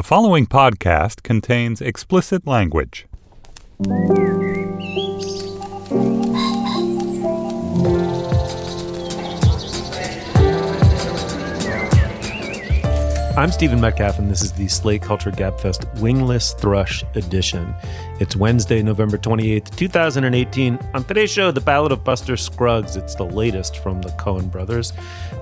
The following podcast contains explicit language. I'm Stephen Metcalf, and this is the Slate Culture Gabfest Wingless Thrush Edition. It's Wednesday, November 28th, 2018. On today's show, The Ballad of Buster Scruggs. It's the latest from the Coen brothers.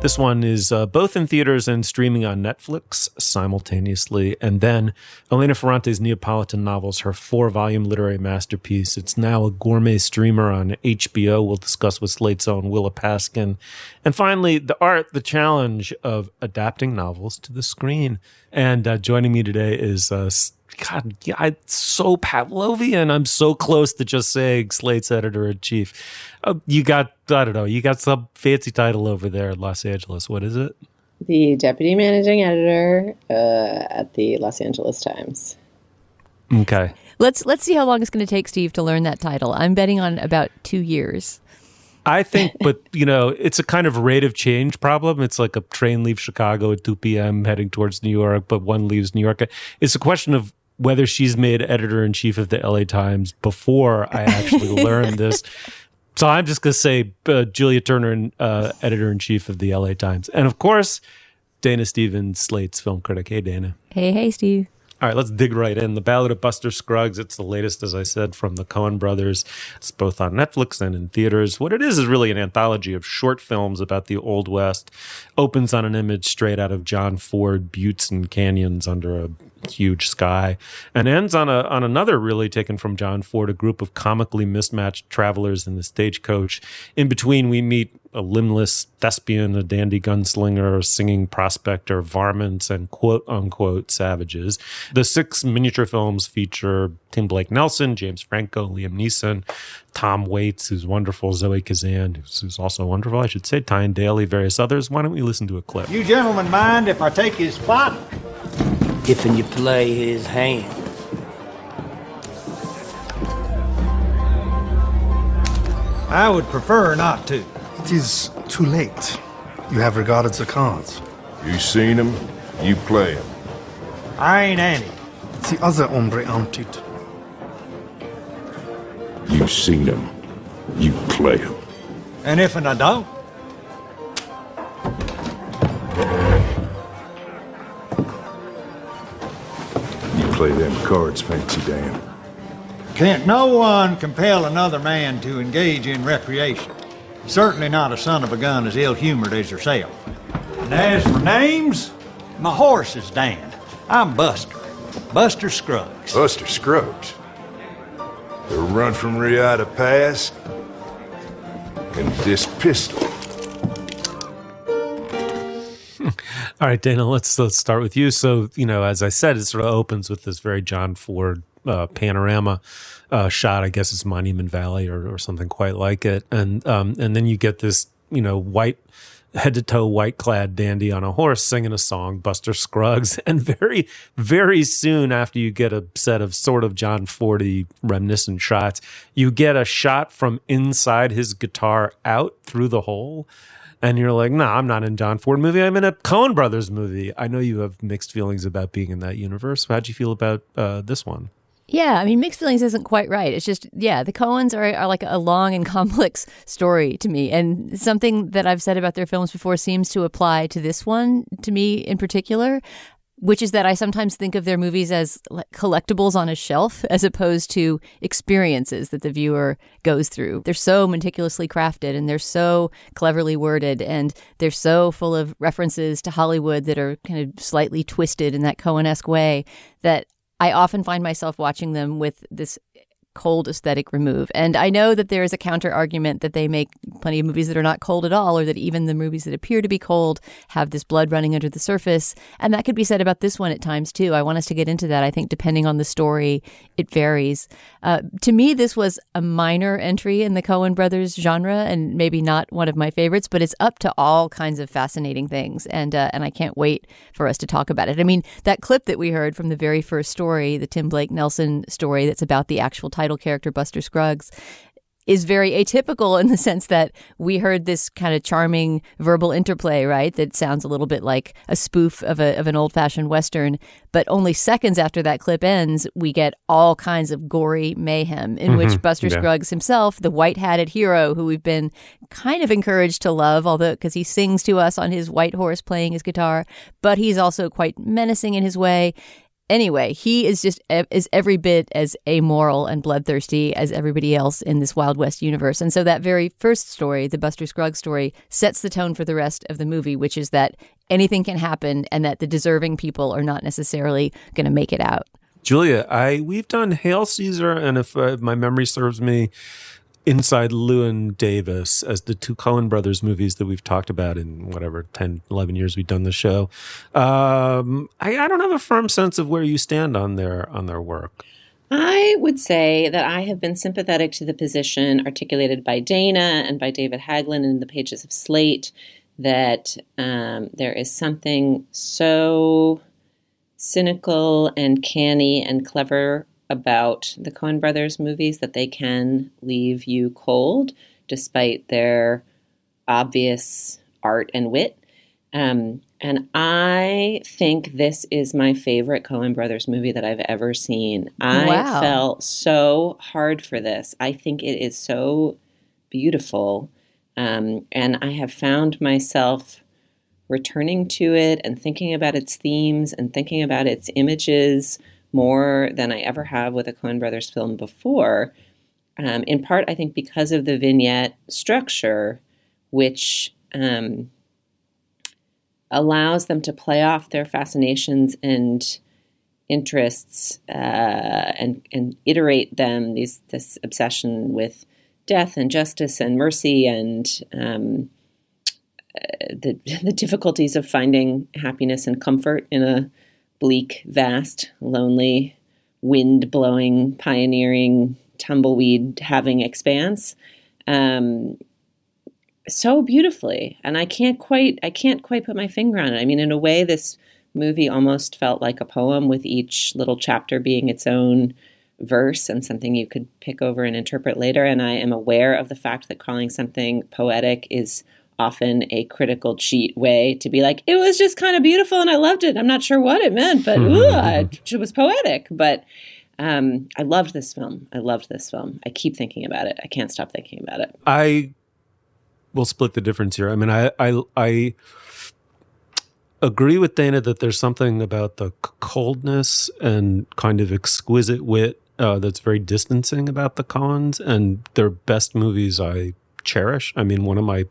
This one is uh, both in theaters and streaming on Netflix simultaneously. And then Elena Ferrante's Neapolitan novels, her four volume literary masterpiece. It's now a gourmet streamer on HBO. We'll discuss with Slate's own Willa Paskin. And finally, the art, the challenge of adapting novels to the screen. And uh, joining me today is uh, God, yeah, I'm so Pavlovian. I'm so close to just saying Slate's editor in chief. Uh, you got, I don't know, you got some fancy title over there in Los Angeles. What is it? The deputy managing editor uh, at the Los Angeles Times. Okay. Let's let's see how long it's going to take Steve to learn that title. I'm betting on about two years. I think, but you know, it's a kind of rate of change problem. It's like a train leaves Chicago at 2 p.m. heading towards New York, but one leaves New York. It's a question of whether she's made editor in chief of the LA Times before I actually learned this. So I'm just going to say uh, Julia Turner, uh, editor in chief of the LA Times. And of course, Dana Stevens, Slate's film critic. Hey, Dana. Hey, hey, Steve. All right, let's dig right in. The Ballad of Buster Scruggs. It's the latest, as I said, from the Coen brothers. It's both on Netflix and in theaters. What it is is really an anthology of short films about the Old West. Opens on an image straight out of John Ford, buttes and canyons under a huge sky, and ends on a on another really taken from John Ford, a group of comically mismatched travelers in the stagecoach. In between, we meet a limbless thespian, a dandy gunslinger, a singing prospector, varmints, and quote unquote savages. The six miniature films feature Tim Blake Nelson, James Franco, Liam Neeson, Tom Waits, who's wonderful, Zoe Kazan, who's also wonderful, I should say, Tyne Daly, various others. Why don't we listen to a clip? You gentlemen mind if I take his spot? If and you play his hand. I would prefer not to. It is too late. You have regarded the cards. You seen him, you play him. I ain't Annie. The other hombre hunted. You seen him, you play him. And if and I don't? Play them cards, Fancy Dan. Can't no one compel another man to engage in recreation. Certainly not a son of a gun as ill-humored as yourself. And as for names, my horse is Dan. I'm Buster. Buster Scruggs. Buster Scruggs. The run from Riata Pass. And this pistol. All right, Dana, let's let's start with you. So, you know, as I said, it sort of opens with this very John Ford uh, panorama uh, shot. I guess it's Monument Valley or, or something quite like it, and um, and then you get this, you know, white head to toe white clad dandy on a horse singing a song, Buster Scruggs, and very very soon after you get a set of sort of John Fordy reminiscent shots, you get a shot from inside his guitar out through the hole and you're like, no, nah, I'm not in John Ford movie. I'm in a Coen Brothers movie. I know you have mixed feelings about being in that universe. How'd you feel about uh, this one? Yeah, I mean, mixed feelings isn't quite right. It's just, yeah, the Coens are, are like a long and complex story to me. And something that I've said about their films before seems to apply to this one, to me in particular which is that I sometimes think of their movies as collectibles on a shelf as opposed to experiences that the viewer goes through. They're so meticulously crafted and they're so cleverly worded and they're so full of references to Hollywood that are kind of slightly twisted in that Coen esque way that I often find myself watching them with this cold aesthetic remove. And I know that there is a counter argument that they make plenty of movies that are not cold at all, or that even the movies that appear to be cold have this blood running under the surface. And that could be said about this one at times too. I want us to get into that. I think depending on the story, it varies. Uh, to me, this was a minor entry in the Coen brothers genre, and maybe not one of my favorites, but it's up to all kinds of fascinating things. And uh, and I can't wait for us to talk about it. I mean, that clip that we heard from the very first story, the Tim Blake Nelson story, that's about the actual title title character, Buster Scruggs, is very atypical in the sense that we heard this kind of charming verbal interplay, right? That sounds a little bit like a spoof of, a, of an old fashioned Western. But only seconds after that clip ends, we get all kinds of gory mayhem in mm-hmm. which Buster yeah. Scruggs himself, the white hatted hero who we've been kind of encouraged to love, although because he sings to us on his white horse playing his guitar, but he's also quite menacing in his way Anyway, he is just is every bit as amoral and bloodthirsty as everybody else in this Wild West universe. And so that very first story, the Buster Scruggs story, sets the tone for the rest of the movie, which is that anything can happen and that the deserving people are not necessarily going to make it out. Julia, I we've done Hail Caesar, and if uh, my memory serves me, inside Llewyn Davis as the two Coen brothers movies that we've talked about in whatever 10, 11 years we've done the show. Um, I, I don't have a firm sense of where you stand on their on their work. I would say that I have been sympathetic to the position articulated by Dana and by David Haglund in the pages of Slate that um, there is something so cynical and canny and clever about the Coen brothers movies that they can leave you cold despite their obvious art and wit. Um, and I think this is my favorite Coen brothers movie that I've ever seen. I wow. felt so hard for this. I think it is so beautiful. Um, and I have found myself returning to it and thinking about its themes and thinking about its images more than I ever have with a Coen Brothers film before. Um, in part, I think because of the vignette structure, which um, allows them to play off their fascinations and interests uh, and and iterate them. These this obsession with death and justice and mercy and um, uh, the the difficulties of finding happiness and comfort in a bleak, vast, lonely, wind blowing, pioneering, tumbleweed having expanse. Um, so beautifully and i can't quite i can't quite put my finger on it i mean in a way this movie almost felt like a poem with each little chapter being its own verse and something you could pick over and interpret later and i am aware of the fact that calling something poetic is often a critical cheat way to be like, it was just kind of beautiful and I loved it. I'm not sure what it meant, but ooh, it was poetic. But um, I loved this film. I loved this film. I keep thinking about it. I can't stop thinking about it. I will split the difference here. I mean, I, I, I agree with Dana that there's something about the coldness and kind of exquisite wit uh, that's very distancing about the Coens and their best movies I cherish. I mean, one of my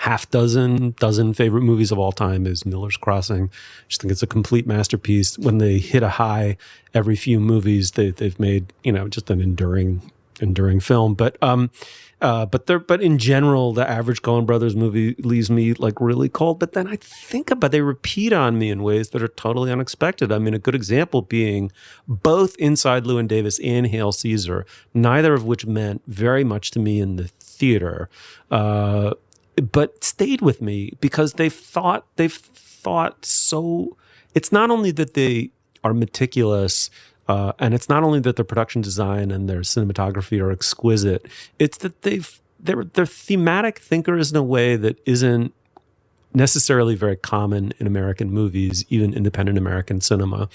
half dozen, dozen favorite movies of all time is Miller's Crossing. I just think it's a complete masterpiece. When they hit a high every few movies, they, they've made, you know, just an enduring, enduring film. But, um, uh, but there, but in general, the average Coen Brothers movie leaves me like really cold. But then I think about they repeat on me in ways that are totally unexpected. I mean, a good example being both Inside Llewyn Davis and Hail Caesar, neither of which meant very much to me in the theater. Uh, but stayed with me because they've thought they've thought so. It's not only that they are meticulous. Uh, and it's not only that their production design and their cinematography are exquisite; it's that they've they're they're thematic thinkers in a way that isn't necessarily very common in American movies, even independent American cinema.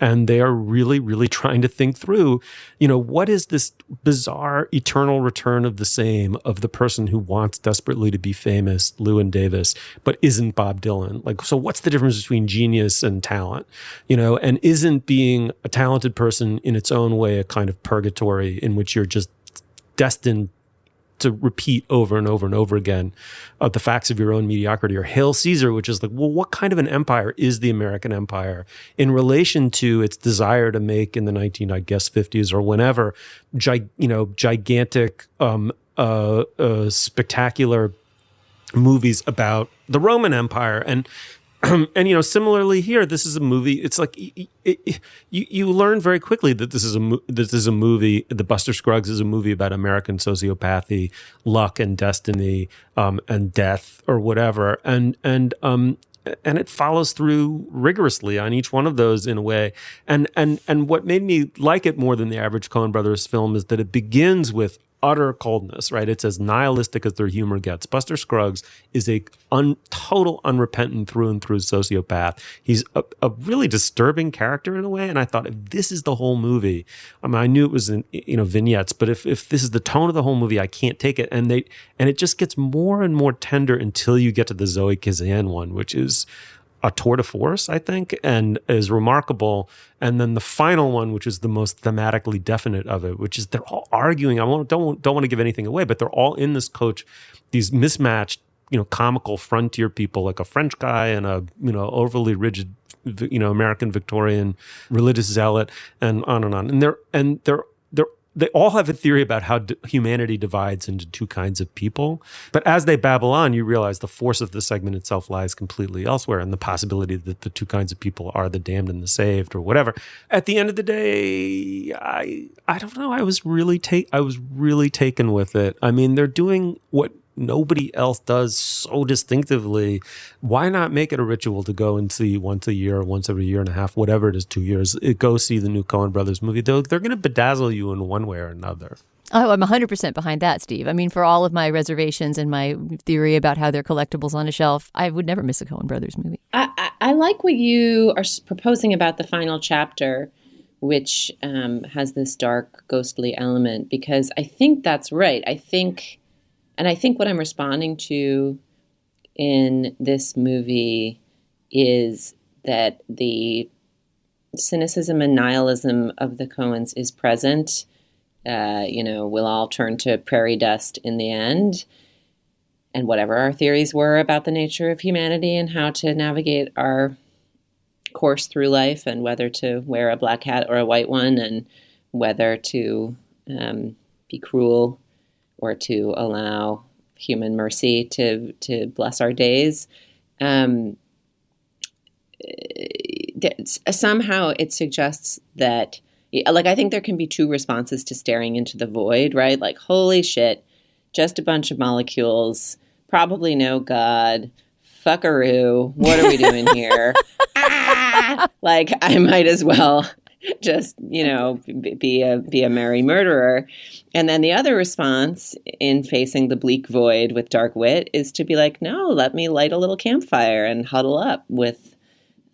And they are really, really trying to think through, you know, what is this bizarre eternal return of the same of the person who wants desperately to be famous, Llewyn Davis, but isn't Bob Dylan? Like, so what's the difference between genius and talent? You know, and isn't being a talented person in its own way a kind of purgatory in which you're just destined to repeat over and over and over again uh, the facts of your own mediocrity or hail caesar which is like well what kind of an empire is the american empire in relation to its desire to make in the 19 i guess 50s or whenever gi- you know gigantic um, uh, uh, spectacular movies about the roman empire? And and you know, similarly here, this is a movie. It's like you you learn very quickly that this is a this is a movie. The Buster Scruggs is a movie about American sociopathy, luck and destiny, um, and death or whatever. And and um and it follows through rigorously on each one of those in a way. And and and what made me like it more than the average Coen Brothers film is that it begins with utter coldness, right? It's as nihilistic as their humor gets. Buster Scruggs is a un, total unrepentant through and through sociopath. He's a, a, really disturbing character in a way. And I thought, if this is the whole movie, I mean, I knew it was in, you know, vignettes, but if, if this is the tone of the whole movie, I can't take it. And they, and it just gets more and more tender until you get to the Zoe Kazan one, which is, a tour de force, I think, and is remarkable. And then the final one, which is the most thematically definite of it, which is they're all arguing. I won't, don't don't want to give anything away, but they're all in this coach, these mismatched, you know, comical frontier people, like a French guy and a you know overly rigid, you know, American Victorian religious zealot, and on and on. And they're and they're they're they all have a theory about how d- humanity divides into two kinds of people. But as they babble on, you realize the force of the segment itself lies completely elsewhere and the possibility that the two kinds of people are the damned and the saved or whatever. At the end of the day, I I don't know. I was really take I was really taken with it. I mean, they're doing what nobody else does so distinctively. Why not make it a ritual to go and see once a year, or once every year and a half, whatever it is, two years, go see the new Coen Brothers movie? They're, they're going to bedazzle you in one way or another. Oh, I'm 100% behind that, Steve. I mean, for all of my reservations and my theory about how they're collectibles on a shelf, I would never miss a Coen Brothers movie. I, I, I like what you are proposing about the final chapter, which um, has this dark, ghostly element, because I think that's right. I think and I think what I'm responding to in this movie is that the cynicism and nihilism of the Coens is present. Uh, you know, we'll all turn to prairie dust in the end. And whatever our theories were about the nature of humanity and how to navigate our course through life and whether to wear a black hat or a white one and whether to um, be cruel or to allow human mercy to to bless our days. Um, somehow it suggests that like I think there can be two responses to staring into the void, right? Like holy shit, just a bunch of molecules, probably no god, fuckaroo. What are we doing here? ah! Like I might as well just you know be a be a merry murderer. And then the other response in facing the bleak void with dark wit is to be like no let me light a little campfire and huddle up with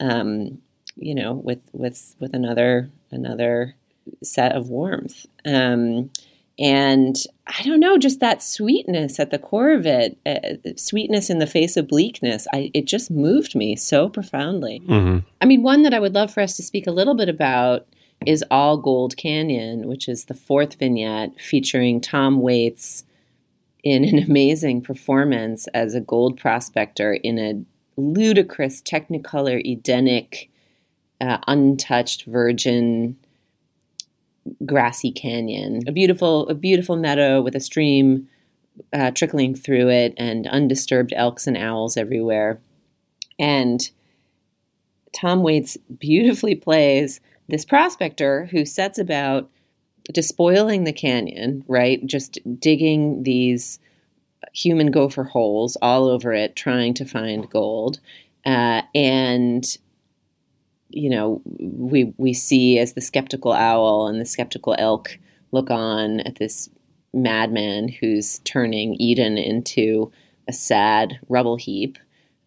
um you know with with with another another set of warmth. Um and I don't know, just that sweetness at the core of it, uh, sweetness in the face of bleakness. I, it just moved me so profoundly. Mm-hmm. I mean, one that I would love for us to speak a little bit about is All Gold Canyon, which is the fourth vignette featuring Tom Waits in an amazing performance as a gold prospector in a ludicrous Technicolor Edenic, uh, untouched virgin grassy canyon, a beautiful a beautiful meadow with a stream uh, trickling through it, and undisturbed elks and owls everywhere. And Tom Waits beautifully plays this prospector who sets about despoiling the canyon, right? Just digging these human gopher holes all over it, trying to find gold. Uh, and you know, we we see as the skeptical owl and the skeptical elk look on at this madman who's turning Eden into a sad rubble heap.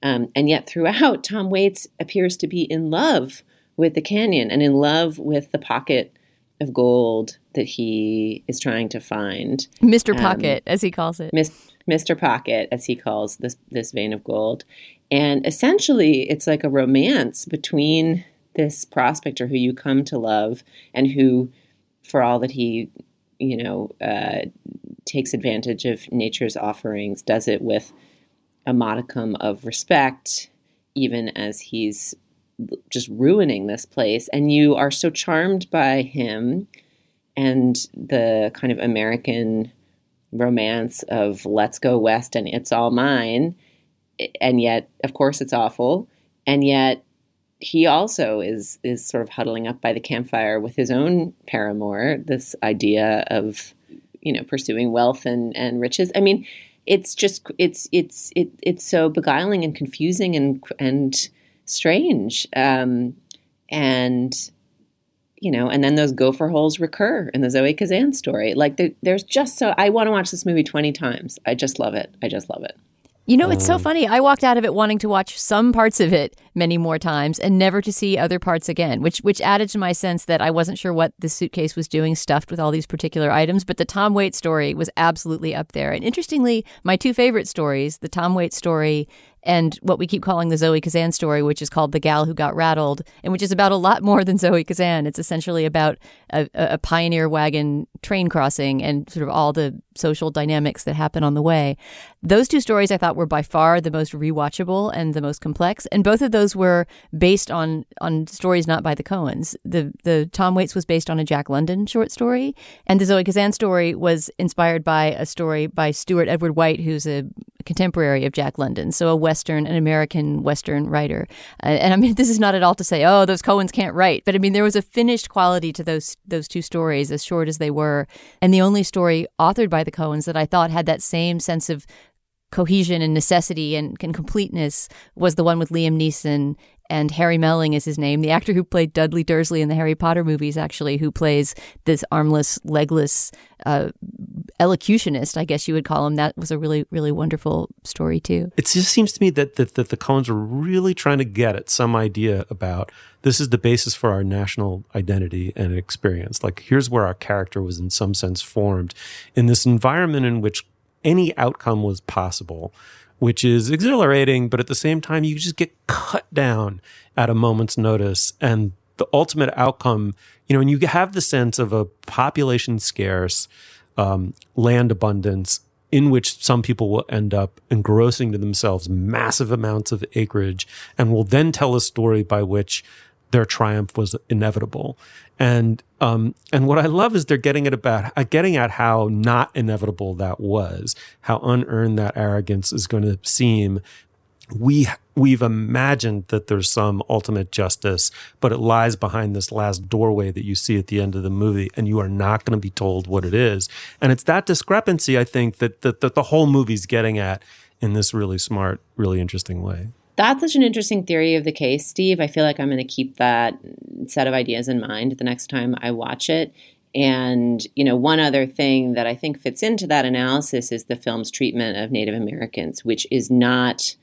Um, and yet, throughout, Tom Waits appears to be in love with the canyon and in love with the pocket of gold that he is trying to find. Mr. Um, pocket, um, as he calls it. Mis- Mr. Pocket, as he calls this this vein of gold. And essentially, it's like a romance between this prospector who you come to love and who, for all that he, you know, uh, takes advantage of nature's offerings, does it with a modicum of respect, even as he's just ruining this place. And you are so charmed by him and the kind of American romance of let's go west and it's all mine. And yet, of course, it's awful. And yet, he also is is sort of huddling up by the campfire with his own paramour. This idea of you know pursuing wealth and and riches. I mean, it's just it's it's it, it's so beguiling and confusing and and strange. Um, and you know, and then those gopher holes recur in the Zoe Kazan story. Like there, there's just so I want to watch this movie 20 times. I just love it. I just love it. You know, it's so um, funny. I walked out of it wanting to watch some parts of it many more times and never to see other parts again, which which added to my sense that I wasn't sure what the suitcase was doing stuffed with all these particular items, but the Tom Waits story was absolutely up there. And interestingly, my two favorite stories, the Tom Waits story and what we keep calling the Zoe Kazan story, which is called The Gal Who Got Rattled, and which is about a lot more than Zoe Kazan. It's essentially about a, a pioneer wagon train crossing and sort of all the social dynamics that happen on the way. Those two stories I thought were by far the most rewatchable and the most complex, and both of those were based on on stories not by the Coens. The the Tom Waits was based on a Jack London short story, and the Zoe Kazan story was inspired by a story by Stewart Edward White, who's a contemporary of Jack London, so a Western, an American Western writer. Uh, and I mean, this is not at all to say, oh, those Coens can't write, but I mean, there was a finished quality to those those two stories, as short as they were, and the only story authored by the Coens that I thought had that same sense of cohesion and necessity and, and completeness was the one with Liam Neeson and Harry Melling is his name, the actor who played Dudley Dursley in the Harry Potter movies, actually, who plays this armless, legless uh, elocutionist, I guess you would call him. That was a really, really wonderful story too. It just seems to me that, that, that the Coens were really trying to get at some idea about this is the basis for our national identity and experience. Like, here's where our character was in some sense formed in this environment in which any outcome was possible which is exhilarating, but at the same time, you just get cut down at a moment's notice. And the ultimate outcome, you know, and you have the sense of a population scarce, um, land abundance in which some people will end up engrossing to themselves massive amounts of acreage and will then tell a story by which their triumph was inevitable. And um, and what I love is they're getting it about uh, getting at how not inevitable that was, how unearned that arrogance is going to seem. We we've imagined that there's some ultimate justice, but it lies behind this last doorway that you see at the end of the movie, and you are not going to be told what it is. And it's that discrepancy, I think, that that, that the whole movie's getting at in this really smart, really interesting way. That's such an interesting theory of the case, Steve. I feel like I'm going to keep that set of ideas in mind the next time I watch it. And, you know, one other thing that I think fits into that analysis is the film's treatment of Native Americans, which is not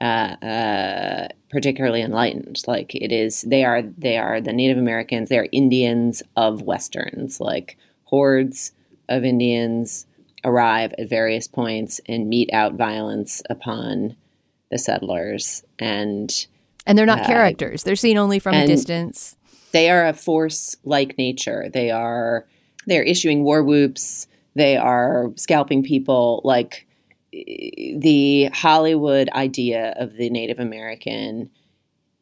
uh, uh, particularly enlightened. Like it is, they are, they are the Native Americans, they are Indians of Westerns, like hordes of Indians arrive at various points and mete out violence upon the settlers and and they're not uh, characters. They're seen only from a distance. they are a force like nature. They are they're issuing war whoops. They are scalping people. Like the hollywood idea of the native american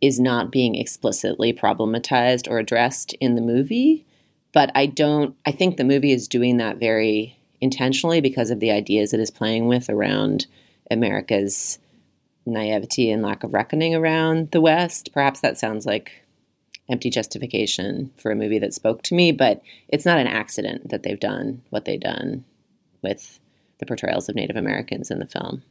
is not being explicitly problematized or addressed in the movie but i don't i think the movie is doing that very intentionally because of the ideas it is playing with around america's naivety and lack of reckoning around the West. Perhaps that sounds like empty justification for a movie that spoke to me, but it's not an accident that they've done what they've done with the portrayals of Native Americans in the film.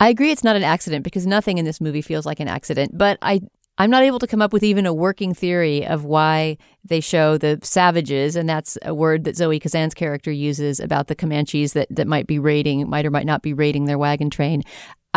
I agree it's not an accident because nothing in this movie feels like an accident, but I I'm not able to come up with even a working theory of why they show the savages, and that's a word that Zoe Kazan's character uses about the Comanches that, that might be raiding, might or might not be raiding their wagon train.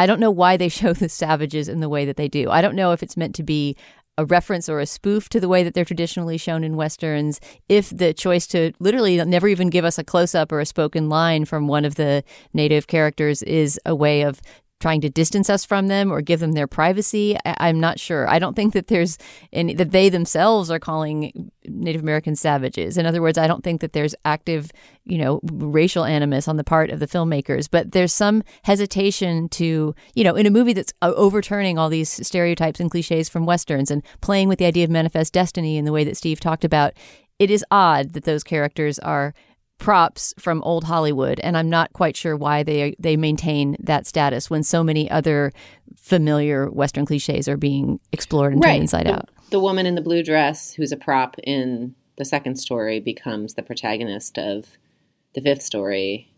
I don't know why they show the savages in the way that they do. I don't know if it's meant to be a reference or a spoof to the way that they're traditionally shown in westerns if the choice to literally never even give us a close up or a spoken line from one of the native characters is a way of trying to distance us from them or give them their privacy. I, am not sure. I don't think that there's any that they themselves are calling Native American savages. In other words, I don't think that there's active, you know, racial animus on the part of the filmmakers, but there's some hesitation to, you know, in a movie that's uh, overturning all these stereotypes and cliches from westerns and playing with the idea of manifest destiny in the way that Steve talked about. It is odd that those characters are props from old Hollywood, and I'm not quite sure why they they maintain that status when so many other familiar Western cliches are being explored and right. turned inside the, out. The woman in the blue dress, who's a prop in the second story, becomes the protagonist of the fifth story,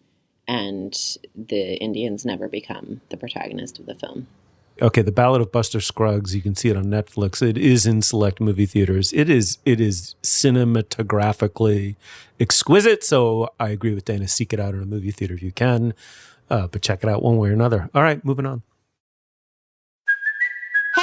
and the Indians never become the protagonist of the film. Okay, The Ballad of Buster Scruggs. You can see it on Netflix. It is in select movie theaters. It is it is cinematographically exquisite. So I agree with Dana. Seek it out in a movie theater if you can, uh, but check it out one way or another. All right, moving on.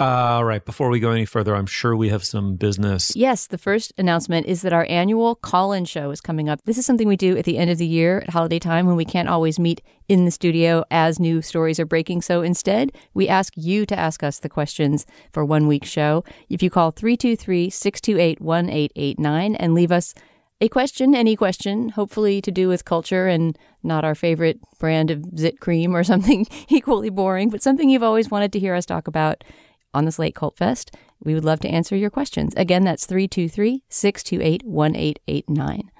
All right, before we go any further, I'm sure we have some business. Yes, the first announcement is that our annual call in show is coming up. This is something we do at the end of the year at holiday time when we can't always meet in the studio as new stories are breaking. So instead, we ask you to ask us the questions for one week show. If you call 323 628 1889 and leave us a question, any question, hopefully to do with culture and not our favorite brand of zit cream or something equally boring, but something you've always wanted to hear us talk about on the Slate Cult Fest. We would love to answer your questions. Again, that's 323 628 1889.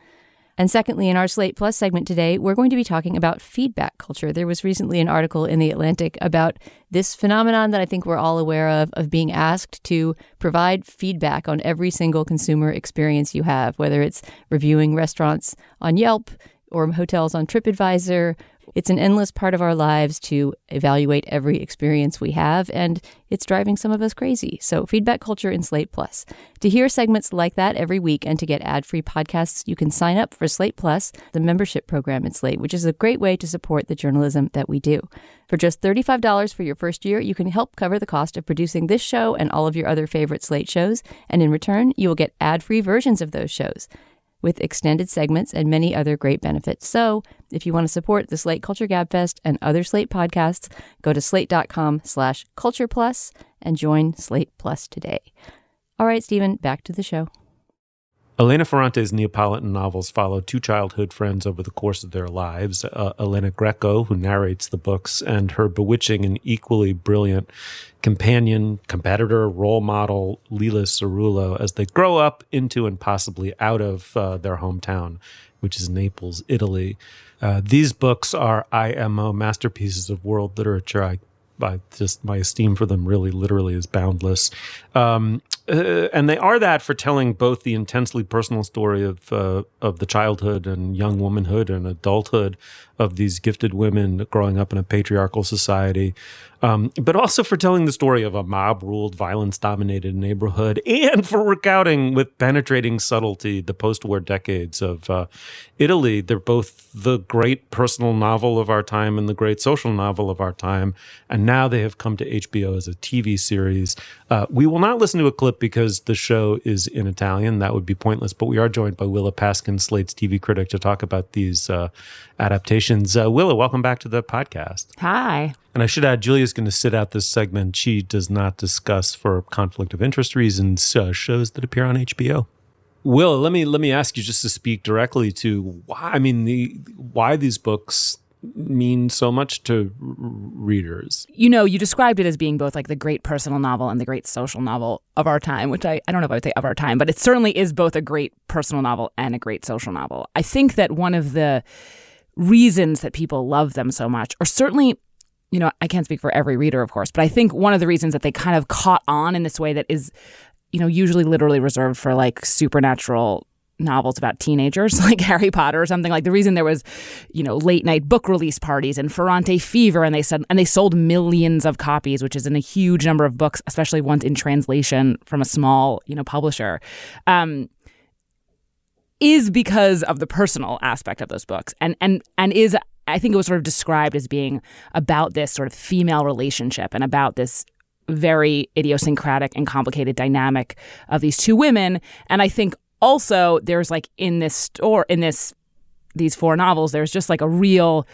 And secondly, in our Slate Plus segment today, we're going to be talking about feedback culture. There was recently an article in The Atlantic about this phenomenon that I think we're all aware of, of being asked to provide feedback on every single consumer experience you have, whether it's reviewing restaurants on Yelp or hotels on TripAdvisor it's an endless part of our lives to evaluate every experience we have, and it's driving some of us crazy. So, feedback culture in Slate Plus. To hear segments like that every week and to get ad free podcasts, you can sign up for Slate Plus, the membership program at Slate, which is a great way to support the journalism that we do. For just $35 for your first year, you can help cover the cost of producing this show and all of your other favorite Slate shows, and in return, you will get ad free versions of those shows with extended segments and many other great benefits. So, if you want to support the Slate Culture Gabfest and other Slate podcasts, go to slate.com slash culture plus and join Slate Plus today. All right, Stephen, back to the show. Elena Ferrante's Neapolitan novels follow two childhood friends over the course of their lives uh, Elena Greco, who narrates the books, and her bewitching and equally brilliant companion, competitor, role model, Lila Cerullo, as they grow up into and possibly out of uh, their hometown, which is Naples, Italy. Uh, these books are IMO masterpieces of world literature. I I just my esteem for them really literally is boundless. Um, uh, and they are that for telling both the intensely personal story of uh, of the childhood and young womanhood and adulthood of these gifted women growing up in a patriarchal society, um, but also for telling the story of a mob ruled, violence dominated neighborhood, and for recounting with penetrating subtlety the post war decades of uh, Italy. They're both the great personal novel of our time and the great social novel of our time. And now they have come to HBO as a TV series. Uh, we will not listen to a clip because the show is in Italian. That would be pointless. But we are joined by Willa Paskin, Slate's TV critic, to talk about these uh, adaptations. Uh, Willa, welcome back to the podcast. Hi. And I should add, Julia's going to sit out this segment. She does not discuss, for conflict of interest reasons, uh, shows that appear on HBO. Will, let me let me ask you just to speak directly to why. I mean, the why these books mean so much to r- readers. You know, you described it as being both like the great personal novel and the great social novel of our time, which I, I don't know if I would say of our time, but it certainly is both a great personal novel and a great social novel. I think that one of the reasons that people love them so much, or certainly you know, I can't speak for every reader, of course, but I think one of the reasons that they kind of caught on in this way that is, you know, usually literally reserved for like supernatural novels about teenagers like Harry Potter or something like the reason there was you know late night book release parties and Ferrante fever and they said and they sold millions of copies which is in a huge number of books especially ones in translation from a small you know publisher um, is because of the personal aspect of those books and and and is I think it was sort of described as being about this sort of female relationship and about this very idiosyncratic and complicated dynamic of these two women. And I think also there's like in this store in this these four novels, there's just like a real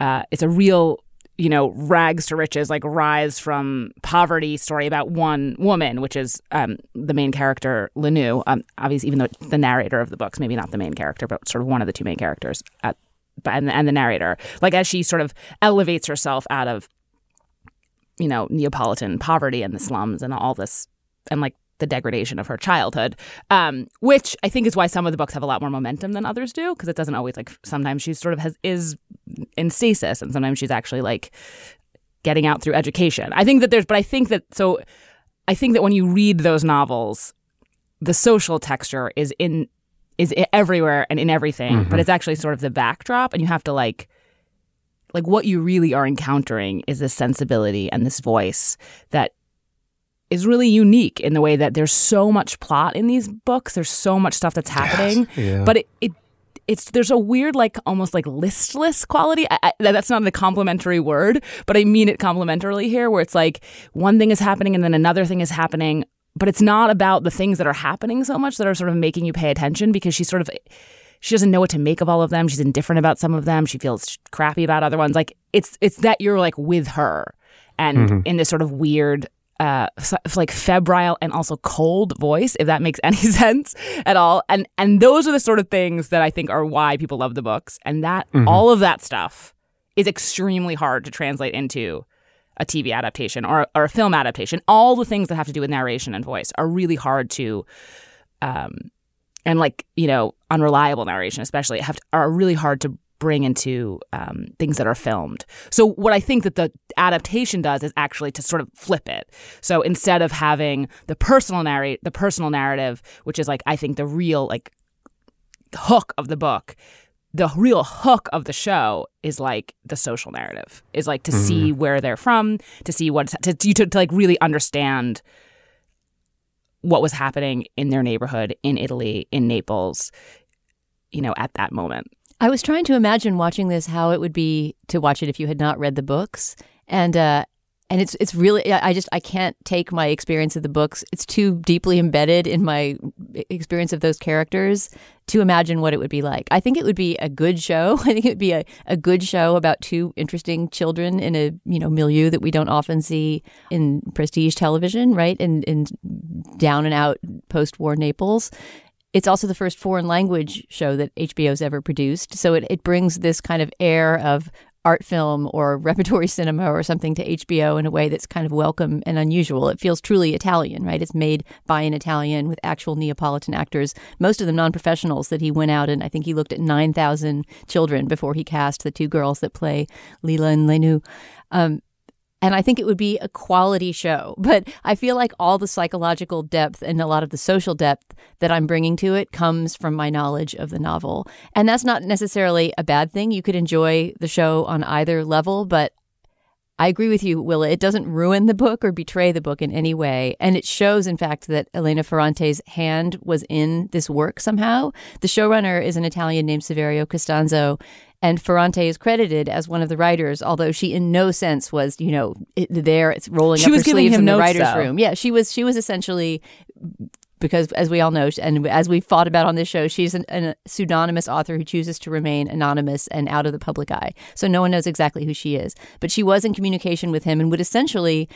uh, it's a real you know rags to riches like rise from poverty story about one woman which is um, the main character Lenu um, obviously even though the narrator of the books maybe not the main character but sort of one of the two main characters at and, and the narrator, like as she sort of elevates herself out of you know, Neapolitan poverty and the slums and all this, and like the degradation of her childhood, um, which I think is why some of the books have a lot more momentum than others do, because it doesn't always like sometimes she sort of has is in stasis, and sometimes she's actually like getting out through education. I think that there's, but I think that so, I think that when you read those novels, the social texture is in is everywhere and in everything, Mm-hmm. but it's actually sort of the backdrop, and you have to like like what you really are encountering is this sensibility and this voice that is really unique in the way that there's so much plot in these books. There's so much stuff that's happening, Yeah. but it, it it's there's a weird like almost like listless quality. I, I, that's not a complimentary word, but I mean it complimentarily here, where it's like one thing is happening and then another thing is happening, but it's not about the things that are happening so much that are sort of making you pay attention because she's sort of she doesn't know what to make of all of them. She's indifferent about some of them. She feels crappy about other ones. Like it's it's that you're like with her, and Mhm. in this sort of weird, uh, like febrile and also cold voice, if that makes any sense at all. And and those are the sort of things that I think are why people love the books. And that Mhm. all of that stuff is extremely hard to translate into a TV adaptation or or a film adaptation. All the things that have to do with narration and voice are really hard to um, and like you know unreliable narration especially have to, are really hard to bring into um, things that are filmed so what i think that the adaptation does is actually to sort of flip it so instead of having the personal narrate the personal narrative which is like i think the real like hook of the book the real hook of the show is like the social narrative is like to see where they're from to see what's to, to, to like really understand what was happening in their neighborhood in Italy, in Naples, you know, at that moment. I was trying to imagine watching this how it would be to watch it if you had not read the books, and uh, and it's it's really I just I can't take my experience of the books. It's too deeply embedded in my experience of those characters to imagine what it would be like. I think it would be a good show. I think it would be a, a good show about two interesting children in a you know milieu that we don't often see in prestige television, right? In in down and out post war Naples. It's also the first foreign language show that HBO's ever produced. So it, it brings this kind of air of art film or repertory cinema or something to HBO in a way that's kind of welcome and unusual. It feels truly Italian, right? It's made by an Italian with actual Neapolitan actors, most of them non professionals that he went out and I think he looked at 9,000 children before he cast the two girls that play Lila and Lenu. Um, and I think it would be a quality show. But I feel like all the psychological depth and a lot of the social depth that I'm bringing to it comes from my knowledge of the novel. And that's not necessarily a bad thing. You could enjoy the show on either level, but I agree with you, Willa. It doesn't ruin the book or betray the book in any way. And it shows, in fact, that Elena Ferrante's hand was in this work somehow. The showrunner is an Italian named Saverio Costanzo, and Ferrante is credited as one of the writers, although she in no sense was, you know, it, there, it's rolling She up was her giving sleeves him in the notes, writer's though. room. Yeah, she was, she was essentially because as we all know and as we've fought about on this show she's an, a pseudonymous author who chooses to remain anonymous and out of the public eye so no one knows exactly who she is but she was in communication with him and would essentially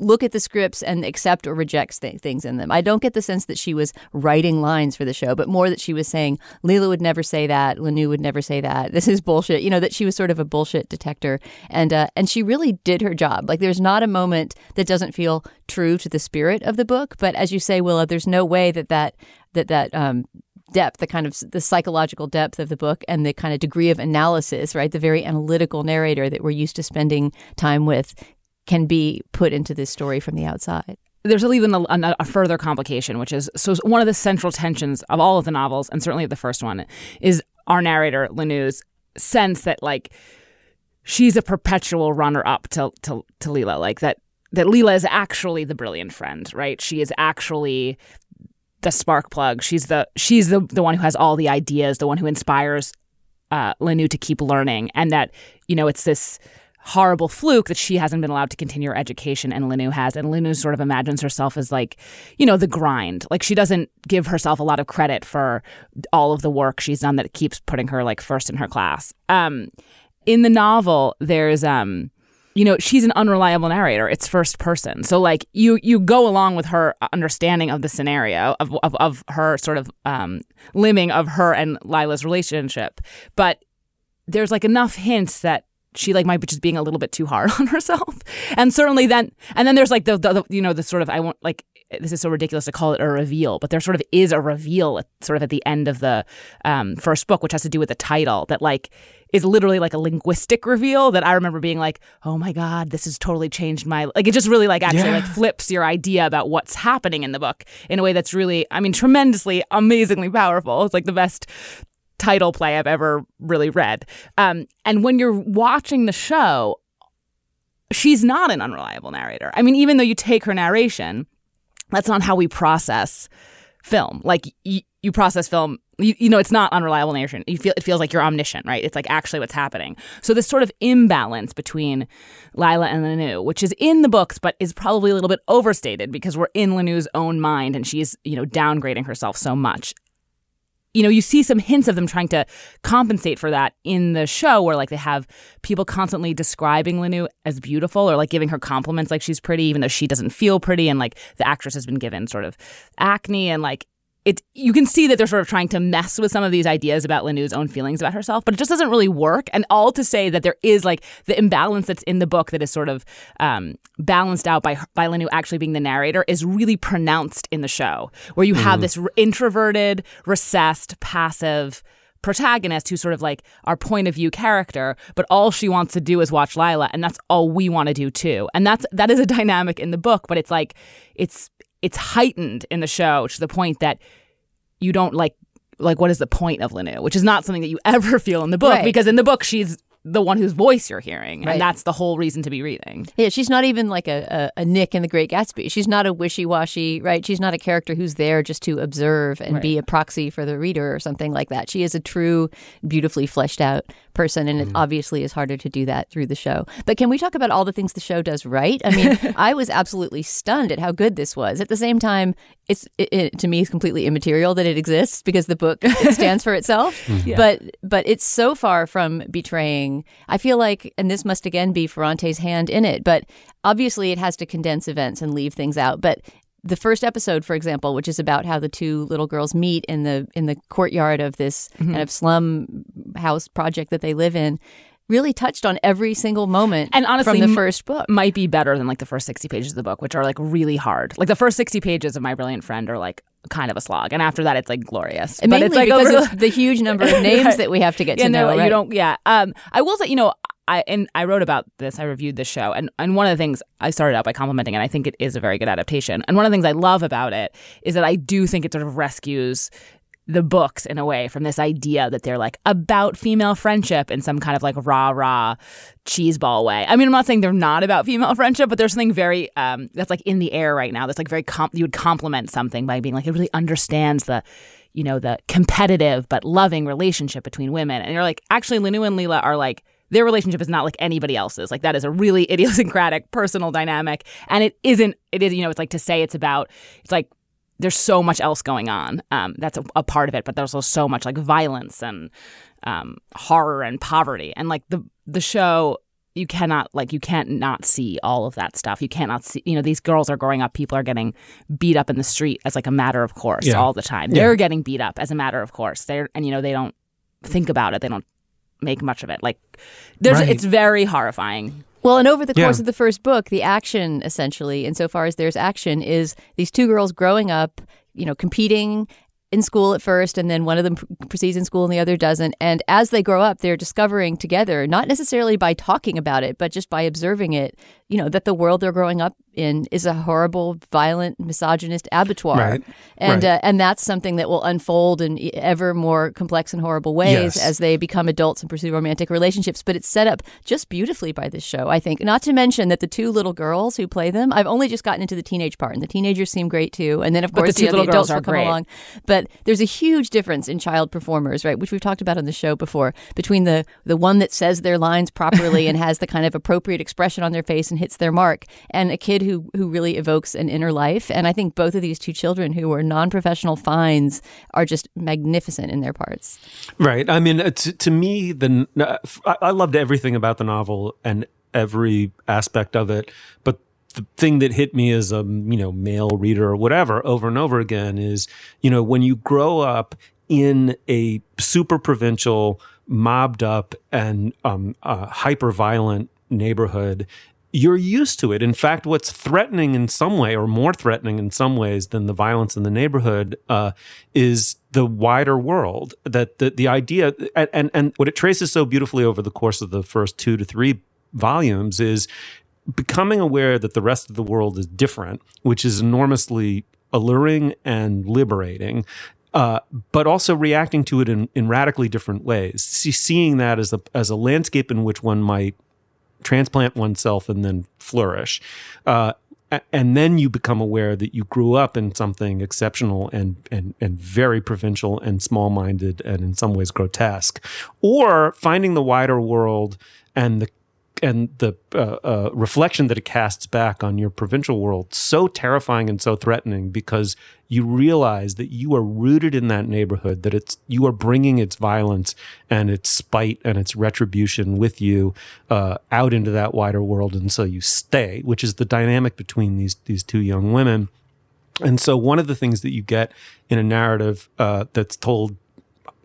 look at the scripts and accept or reject th- things in them. I don't get the sense that she was writing lines for the show but more that she was saying Lila would never say that. Lenu would never say that. This is bullshit. You know that she was sort of a bullshit detector. And uh, and she really did her job. Like there's not a moment that doesn't feel true to the spirit of the book. But as you say Willa there's no way that that that that um depth the kind of the psychological depth of the book and the kind of degree of analysis right the very analytical narrator that we're used to spending time with can be put into this story from the outside there's even a, a, a further complication, which is so one of the central tensions of all of the novels, and certainly of the first one, is our narrator Lenu's sense that like she's a perpetual runner up to to to like that that Lila is actually the brilliant friend, right? She is actually the spark plug. She's the she's the the one who has all the ideas, the one who inspires uh, Lenu to keep learning, and that you know it's this horrible fluke that she hasn't been allowed to continue her education and Lenu has. And Lenu sort of imagines herself as like, you know, the grind. Like she doesn't give herself a lot of credit for all of the work she's done that keeps putting her like first in her class. Um, in the novel, there's um, you know, she's an unreliable narrator. It's first person. So like you you go along with her understanding of the scenario of of, of her sort of um limbing of her and Lila's relationship. But there's like enough hints that she like might be just being a little bit too hard on herself. And certainly then, and then there's like the, the, the you know the sort of I won't like this is so ridiculous to call it a reveal, but there sort of is a reveal at, sort of at the end of the um, first book, which has to do with the title that like is literally like a linguistic reveal that I remember being like, oh my God, this has totally changed my like it just really like actually Yeah. like flips your idea about what's happening in the book in a way that's really, I mean, tremendously, amazingly powerful. It's like the best title play I've ever really read. Um, and when you're watching the show, she's not an unreliable narrator. I mean, even though you take her narration, that's not how we process film. Like y- you process film, you, you know, it's not unreliable narration. You feel it feels like you're omniscient, right? It's like actually what's happening. So this sort of imbalance between Lila and Lenu, which is in the books, but is probably a little bit overstated because we're in Lenu's own mind and she's you know downgrading herself so much you know, you see some hints of them trying to compensate for that in the show where like they have people constantly describing Lenu as beautiful or like giving her compliments like she's pretty, even though she doesn't feel pretty. And like the actress has been given sort of acne and like it you can see that they're sort of trying to mess with some of these ideas about Lenu's own feelings about herself, but it just doesn't really work. And all to say that there is like the imbalance that's in the book that is sort of um, balanced out by by Lenu actually being the narrator is really pronounced in the show, where you have Mhm. this introverted, recessed, passive protagonist who's sort of like our point of view character, but all she wants to do is watch Lila, and that's all we want to do too. And that's that is a dynamic in the book, but it's like it's it's heightened in the show to the point that you don't like like what is the point of Lenu, which is not something that you ever feel in the book Right. because in the book she's the one whose voice you're hearing, Right. and that's the whole reason to be reading. Yeah, she's not even like a, a, a Nick in The Great Gatsby. She's not a wishy washy, right? She's not a character who's there just to observe and be a proxy for the reader or something like that. She is a true, beautifully fleshed out person, and it mm. obviously is harder to do that through the show. But can we talk about all the things the show does right? I mean, I was absolutely stunned at how good this was. At the same time, it's it, it, to me it's completely immaterial that it exists because the book it stands for itself. Yeah. But but it's so far from betraying. I feel like, and this must again be Ferrante's hand in it, but obviously it has to condense events and leave things out. But the first episode, for example, which is about how the two little girls meet in the in the courtyard of this Mhm. kind of slum house project that they live in, really touched on every single moment And honestly, from the first book. might be better than like the first 60 pages of the book, which are like really hard. Like the first 60 pages of My Brilliant Friend are like kind of a slog. And after that, it's like glorious. And but mainly it's like because over of the huge number of names that we have to get yeah, to no, know. You don't, yeah. Um, I will say, you know, I and I wrote about this. I reviewed this show, and and one of the things I started out by complimenting and I think it is a very good adaptation. And one of the things I love about it is that I do think it sort of rescues the books in a way from this idea that they're like about female friendship in some kind of like rah rah cheeseball way. I mean, I'm not saying they're not about female friendship, but there's something very um, that's like in the air right now. That's like very you would compliment something by being like it really understands the you know the competitive but loving relationship between women, and you're like actually Lenu and Lila are like. Their relationship is not like anybody else's. Like that is a really idiosyncratic personal dynamic, and it isn't. It is, you know, it's like to say it's about. It's like there's so much else going on. Um, that's a, a part of it, but there's also so much like violence and um, horror and poverty, and like the the show. You cannot like you can't not see all of that stuff. You cannot see you know these girls are growing up. People are getting beat up in the street as like a matter of course Yeah. all the time. Yeah. They're getting beat up as a matter of course. They're and you know they don't think about it. They don't make much of it. Like there's Right. it's very horrifying. Well, and over the Yeah. course of the first book, the action essentially, insofar as there's action, is these two girls growing up, you know, competing in school at first, and then one of them proceeds in school and the other doesn't. And as they grow up, they're discovering together, not necessarily by talking about it, but just by observing it, you know, that the world they're growing up in is a horrible, violent, misogynist abattoir. Right. And Right. Uh, and that's something that will unfold in ever more complex and horrible ways Yes. as they become adults and pursue romantic relationships. But it's set up just beautifully by this show, I think. Not to mention that the two little girls who play them, I've only just gotten into the teenage part, and the teenagers seem great too. And then, of course the course, two you know, little the adults girls are will come great. along. But there's a huge difference in child performers, right, which we've talked about on the show before, between the the one that says their lines properly and has the kind of appropriate expression on their face and hits their mark, and a kid who who really evokes an inner life. And I think both of these two children who are non-professional finds are just magnificent in their parts. Right. I mean, uh, to, to me, the uh, I, I loved everything about the novel and every aspect of it. But the thing that hit me as a you know male reader or whatever over and over again is you know when you grow up in a super provincial mobbed up and um, uh, hyper violent neighborhood, you're used to it. In fact, what's threatening in some way, or more threatening in some ways than the violence in the neighborhood, uh, is the wider world. That the, the idea, and, and what it traces so beautifully over the course of the first two to three volumes is becoming aware that the rest of the world is different, which is enormously alluring and liberating. Uh, but also reacting to it in, in radically different ways. See, seeing that as a as a landscape in which one might transplant oneself and then flourish. Uh, and then you become aware that you grew up in something exceptional and and and very provincial and small minded and in some ways grotesque, or finding the wider world and the and the uh, uh, reflection that it casts back on your provincial world so terrifying and so threatening because you realize that you are rooted in that neighborhood that it's you are bringing its violence and its spite and its retribution with you uh, out into that wider world. And so you stay which is the dynamic between these these two young women. And so one of the things that you get in a narrative uh, that's told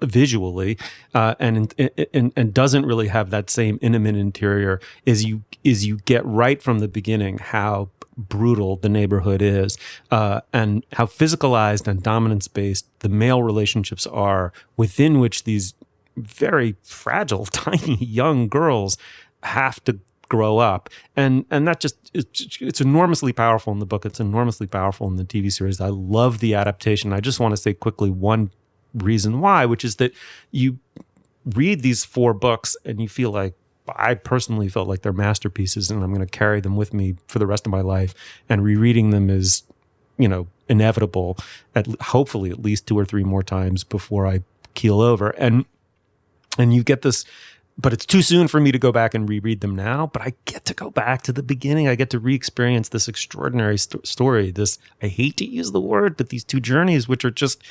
visually uh, and, and and doesn't really have that same intimate interior is you is you get right from the beginning how brutal the neighborhood is uh, and how physicalized and dominance based the male relationships are within which these very fragile tiny young girls have to grow up. And and that just it's, it's enormously powerful in the book. It's enormously powerful in the tv series. I love the adaptation. I just want to say quickly one reason why, which is that you read these four books and you feel like I personally felt like they're masterpieces and I'm going to carry them with me for the rest of my life. And rereading them is, you know, inevitable at hopefully at least two or three more times before I keel over. And, and you get this, but it's too soon for me to go back and reread them now. But I get to go back to the beginning. I get to re experience this extraordinary st- story. This, I hate to use the word, but these two journeys, which are just,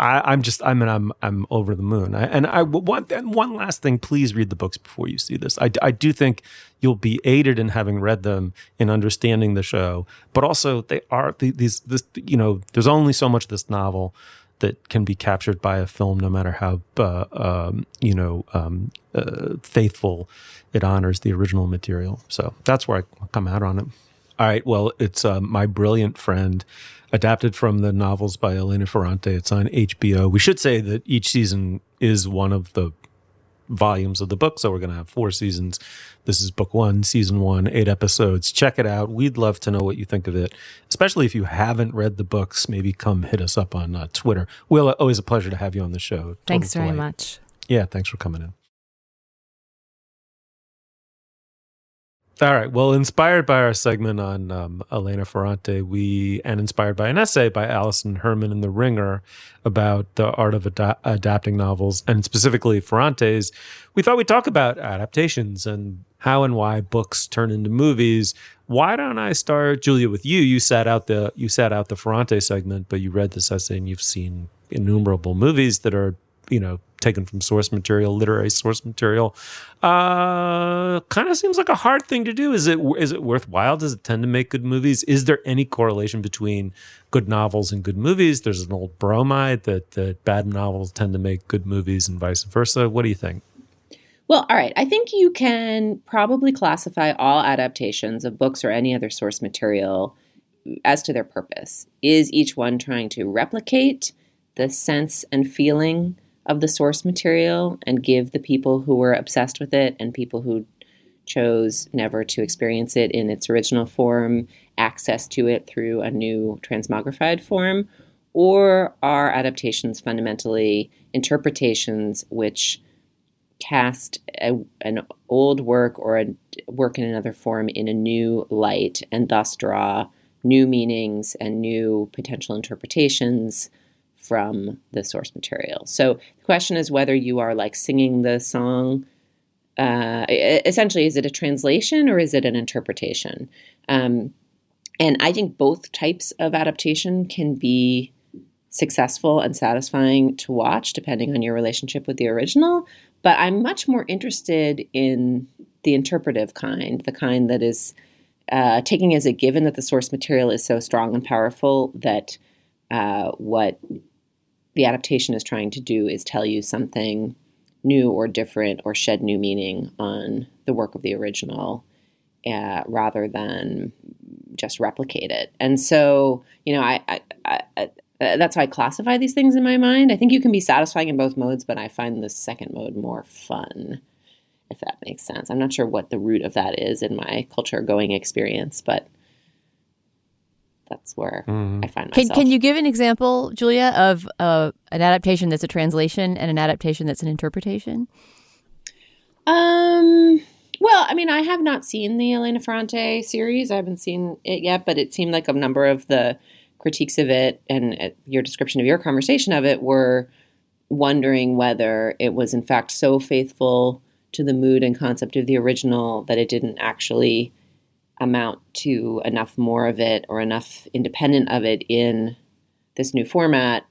I, am just, I mean, I'm, I'm over the moon. I, and I want, and one last thing, please read the books before you see this. I, I do think you'll be aided in having read them in understanding the show, but also they are these, this, you know, there's only so much of this novel that can be captured by a film, no matter how, uh, um, you know, um, uh, faithful it honors the original material. So that's where I come out on it. All right. Well, it's uh, my brilliant friend adapted from the novels by Elena Ferrante. It's on HBO. We should say that each season is one of the volumes of the book. So we're going to have four seasons. This is book one, season one, eight episodes. Check it out. We'd love to know what you think of it, especially if you haven't read the books. Maybe come hit us up on uh, Twitter. Will, always a pleasure to have you on the show. Total thanks very delight. much. Yeah, thanks for coming in. All right. Well, inspired by our segment on um, Elena Ferrante, we and inspired by an essay by Alison Herman in The Ringer about the art of ad- adapting novels, and specifically Ferrante's, we thought we'd talk about adaptations and how and why books turn into movies. Why don't I start, Julia, with you? You sat out the you sat out the Ferrante segment, but you read this essay and you've seen innumerable movies that are you know taken from source material, literary source material. Uh, kind of seems like a hard thing to do. Is it is it worthwhile? Does it tend to make good movies? Is there any correlation between good novels and good movies? There's an old bromide that that bad novels tend to make good movies and vice versa. What do you think? Well, all right. I think you can probably classify all adaptations of books or any other source material as to their purpose. Is each one trying to replicate the sense and feeling of the source material and give the people who were obsessed with it and people who chose never to experience it in its original form access to it through a new transmogrified form? Or are adaptations fundamentally interpretations which cast a, an old work or a work in another form in a new light and thus draw new meanings and new potential interpretations from the source material. So the question is whether you are like singing the song. Uh, essentially, is it a translation or is it an interpretation? Um, and I think both types of adaptation can be successful and satisfying to watch depending on your relationship with the original. But I'm much more interested in the interpretive kind, the kind that is uh, taking as a given that the source material is so strong and powerful that uh, what the adaptation is trying to do is tell you something new or different or shed new meaning on the work of the original uh, rather than just replicate it. And so, you know, I, I, I, I that's how I classify these things in my mind. I think you can be satisfying in both modes, but I find the second mode more fun, if that makes sense. I'm not sure what the root of that is in my culture going experience, but that's where mm. I find myself. Can, can you give an example, Julia, of uh, an adaptation that's a translation and an adaptation that's an interpretation? Um. Well, I mean, I have not seen the Elena Ferrante series. I haven't seen it yet, but it seemed like a number of the critiques of it and uh, your description of your conversation of it were wondering whether it was in fact so faithful to the mood and concept of the original that it didn't actually amount to enough more of it or enough independent of it in this new format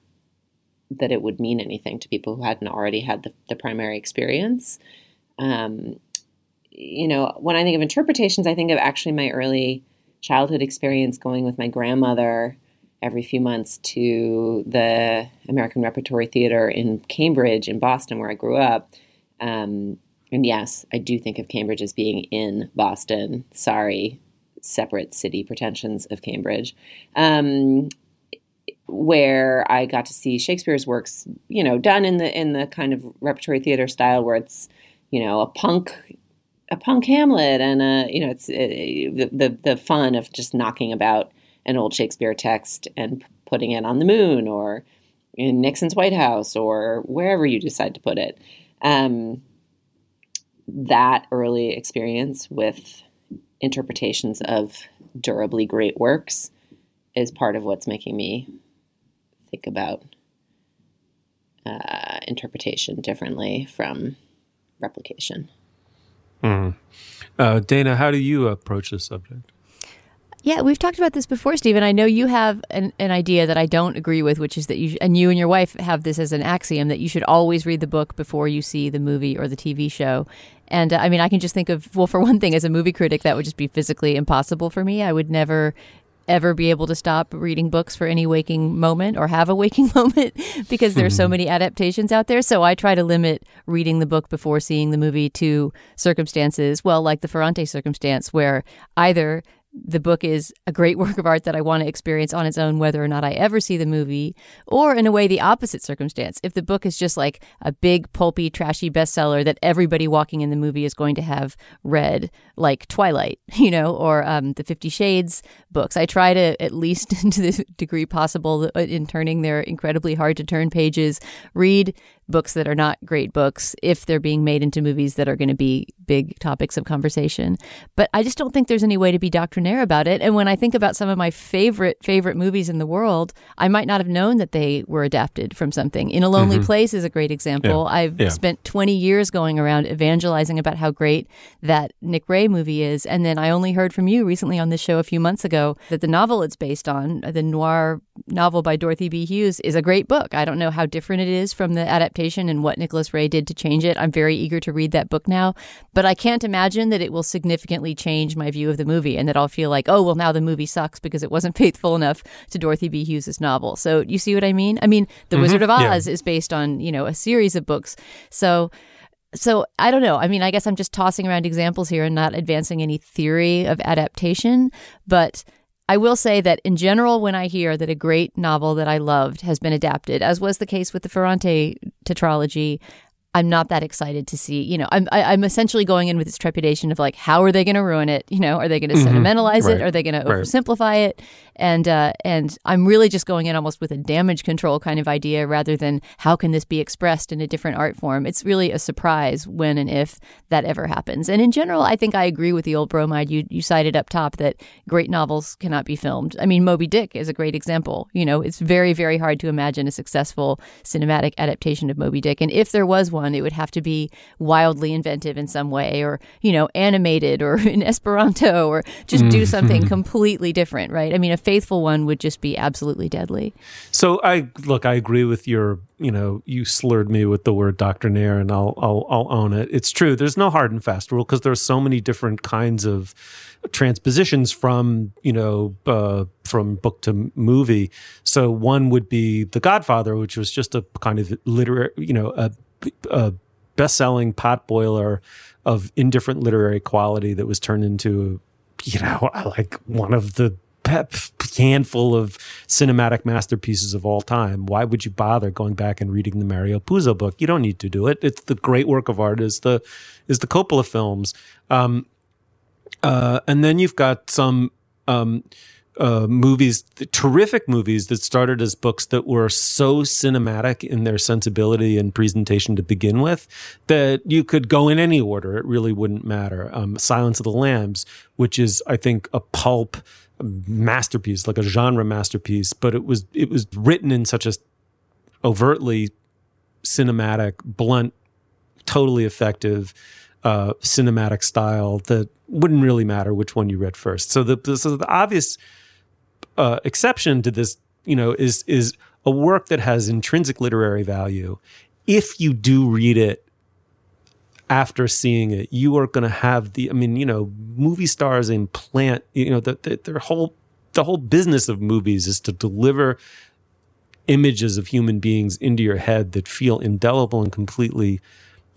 that it would mean anything to people who hadn't already had the, the primary experience. Um, you know, when I think of interpretations, I think of actually my early childhood experience going with my grandmother every few months to the American Repertory Theater in Cambridge, in Boston, where I grew up. Um, and yes, I do think of Cambridge as being in Boston. Sorry, separate city pretensions of Cambridge. Um, where I got to see Shakespeare's works, you know, done in the in the kind of repertory theater style where it's, you know, a punk a punk Hamlet and a you know it's it, the, the the fun of just knocking about an old Shakespeare text and putting it on the moon or in Nixon's White House or wherever you decide to put it. Um, that early experience with interpretations of durably great works is part of what's making me think about uh, interpretation differently from replication. Mm. Uh, Dana, how do you approach this subject? Yeah, we've talked about this before, Stephen. I know you have an, an idea that I don't agree with, which is that you and you and your wife have this as an axiom that you should always read the book before you see the movie or the TV show. And uh, I mean, I can just think of well, for one thing, as a movie critic, that would just be physically impossible for me. I would never ever be able to stop reading books for any waking moment or have a waking moment because there are so many adaptations out there. So I try to limit reading the book before seeing the movie to circumstances, well, like the Ferrante circumstance, where either the book is a great work of art that I want to experience on its own, whether or not I ever see the movie, or in a way, the opposite circumstance. If the book is just like a big, pulpy, trashy bestseller that everybody walking in the movie is going to have read, like Twilight, you know, or um, the Fifty Shades books, I try to, at least to the degree possible, uh, in turning their incredibly hard to turn pages, read books that are not great books if they're being made into movies that are going to be big topics of conversation. But I just don't think there's any way to be doctrinaire about it. And when I think about some of my favorite favorite movies in the world, I might not have known that they were adapted from something. In a Lonely mm-hmm. Place is a great example. Yeah. I've yeah. spent 20 years going around evangelizing about how great that Nick Ray movie is, and then I only heard from you recently on this show a few months ago that the novel it's based on, the noir novel by Dorothy B. Hughes, is a great book. I don't know how different it is from the adaptation adaptation and what Nicholas Ray did to change it. I'm very eager to read that book now, but I can't imagine that it will significantly change my view of the movie and that I'll feel like, oh, well, now the movie sucks because it wasn't faithful enough to Dorothy B. Hughes's novel. So you see what I mean? I mean, The mm-hmm. Wizard of Oz yeah. is based on, you know, a series of books. So so I don't know. I mean, I guess I'm just tossing around examples here and not advancing any theory of adaptation, but I will say that in general, when I hear that a great novel that I loved has been adapted, as was the case with the Ferrante tetralogy, I'm not that excited to see. You know, I'm I, am i am essentially going in with this trepidation of like, how are they going to ruin it? You know, are they going to mm-hmm. sentimentalize right. it? Are they going to oversimplify it? And uh, and I'm really just going in almost with a damage control kind of idea rather than how can this be expressed in a different art form. It's really a surprise when and if that ever happens. And in general, I think I agree with the old bromide you you cited up top that great novels cannot be filmed. I mean, Moby Dick is a great example. You know, it's very very hard to imagine a successful cinematic adaptation of Moby Dick. And if there was one it would have to be wildly inventive in some way, or you know, animated, or in Esperanto, or just mm. do something completely different, right? I mean, a faithful one would just be absolutely deadly. So I look, I agree with your. You know, you slurred me with the word doctrinaire, and I'll I'll, I'll own it. It's true. There's no hard and fast rule because there's so many different kinds of transpositions from you know uh, from book to movie. So one would be The Godfather, which was just a kind of literary, you know, a a best-selling potboiler of indifferent literary quality that was turned into, you know, like one of the handful of cinematic masterpieces of all time. Why would you bother going back and reading the Mario Puzo book? You don't need to do it. It's the great work of art is the is the Coppola films. Um, uh, and then you've got some um, uh, movies, terrific movies that started as books that were so cinematic in their sensibility and presentation to begin with that you could go in any order. It really wouldn't matter. Um, Silence of the Lambs, which is, I think, a pulp masterpiece, like a genre masterpiece, but it was it was written in such a overtly cinematic, blunt, totally effective uh, cinematic style that wouldn't really matter which one you read first. So the so the obvious uh, exception to this, you know, is is a work that has intrinsic literary value. If you do read it after seeing it, you are going to have the. I mean, you know, movie stars implant. You know, that the, their whole the whole business of movies is to deliver images of human beings into your head that feel indelible and completely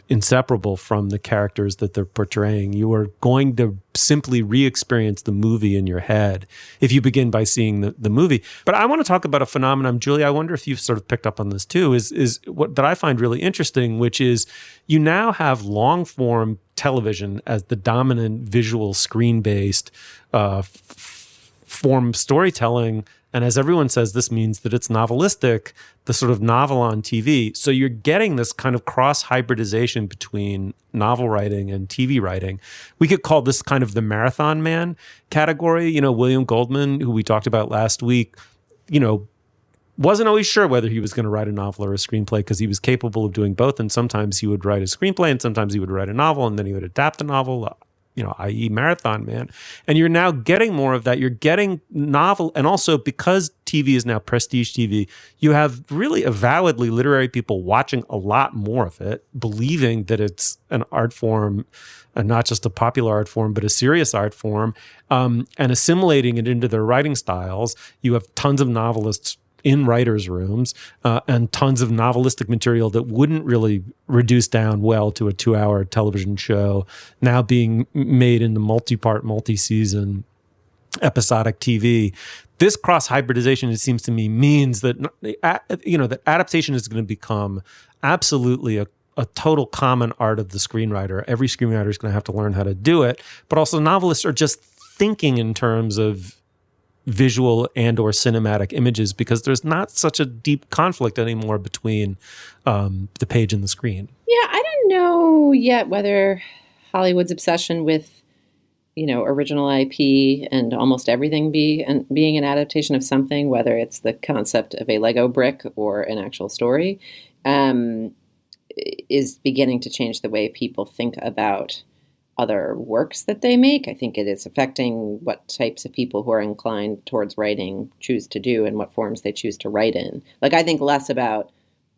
inseparable from the characters that they're portraying. You are going to simply re experience the movie in your head if you begin by seeing the, the movie. But I want to talk about a phenomenon, Julie. I wonder if you've sort of picked up on this too, is, is what that I find really interesting, which is you now have long form television as the dominant visual screen based uh, form storytelling and as everyone says, this means that it's novelistic, the sort of novel on TV. So you're getting this kind of cross hybridization between novel writing and TV writing. We could call this kind of the marathon man category. You know, William Goldman, who we talked about last week, you know, wasn't always sure whether he was going to write a novel or a screenplay because he was capable of doing both. And sometimes he would write a screenplay and sometimes he would write a novel and then he would adapt a novel you know, i.e., Marathon Man. And you're now getting more of that. You're getting novel, and also because TV is now prestige TV, you have really avowedly literary people watching a lot more of it, believing that it's an art form, and not just a popular art form, but a serious art form, um, and assimilating it into their writing styles. You have tons of novelists in writers' rooms uh, and tons of novelistic material that wouldn't really reduce down well to a two hour television show now being made into multi part, multi season episodic TV. This cross hybridization, it seems to me, means that you know that adaptation is going to become absolutely a a total common art of the screenwriter. Every screenwriter is going to have to learn how to do it, but also novelists are just thinking in terms of visual and or cinematic images because there's not such a deep conflict anymore between um, the page and the screen. Yeah, I don't know yet whether Hollywood's obsession with you know original IP and almost everything be and being an adaptation of something, whether it's the concept of a Lego brick or an actual story, um, is beginning to change the way people think about other works that they make. I think it is affecting what types of people who are inclined towards writing choose to do and what forms they choose to write in. Like, I think less about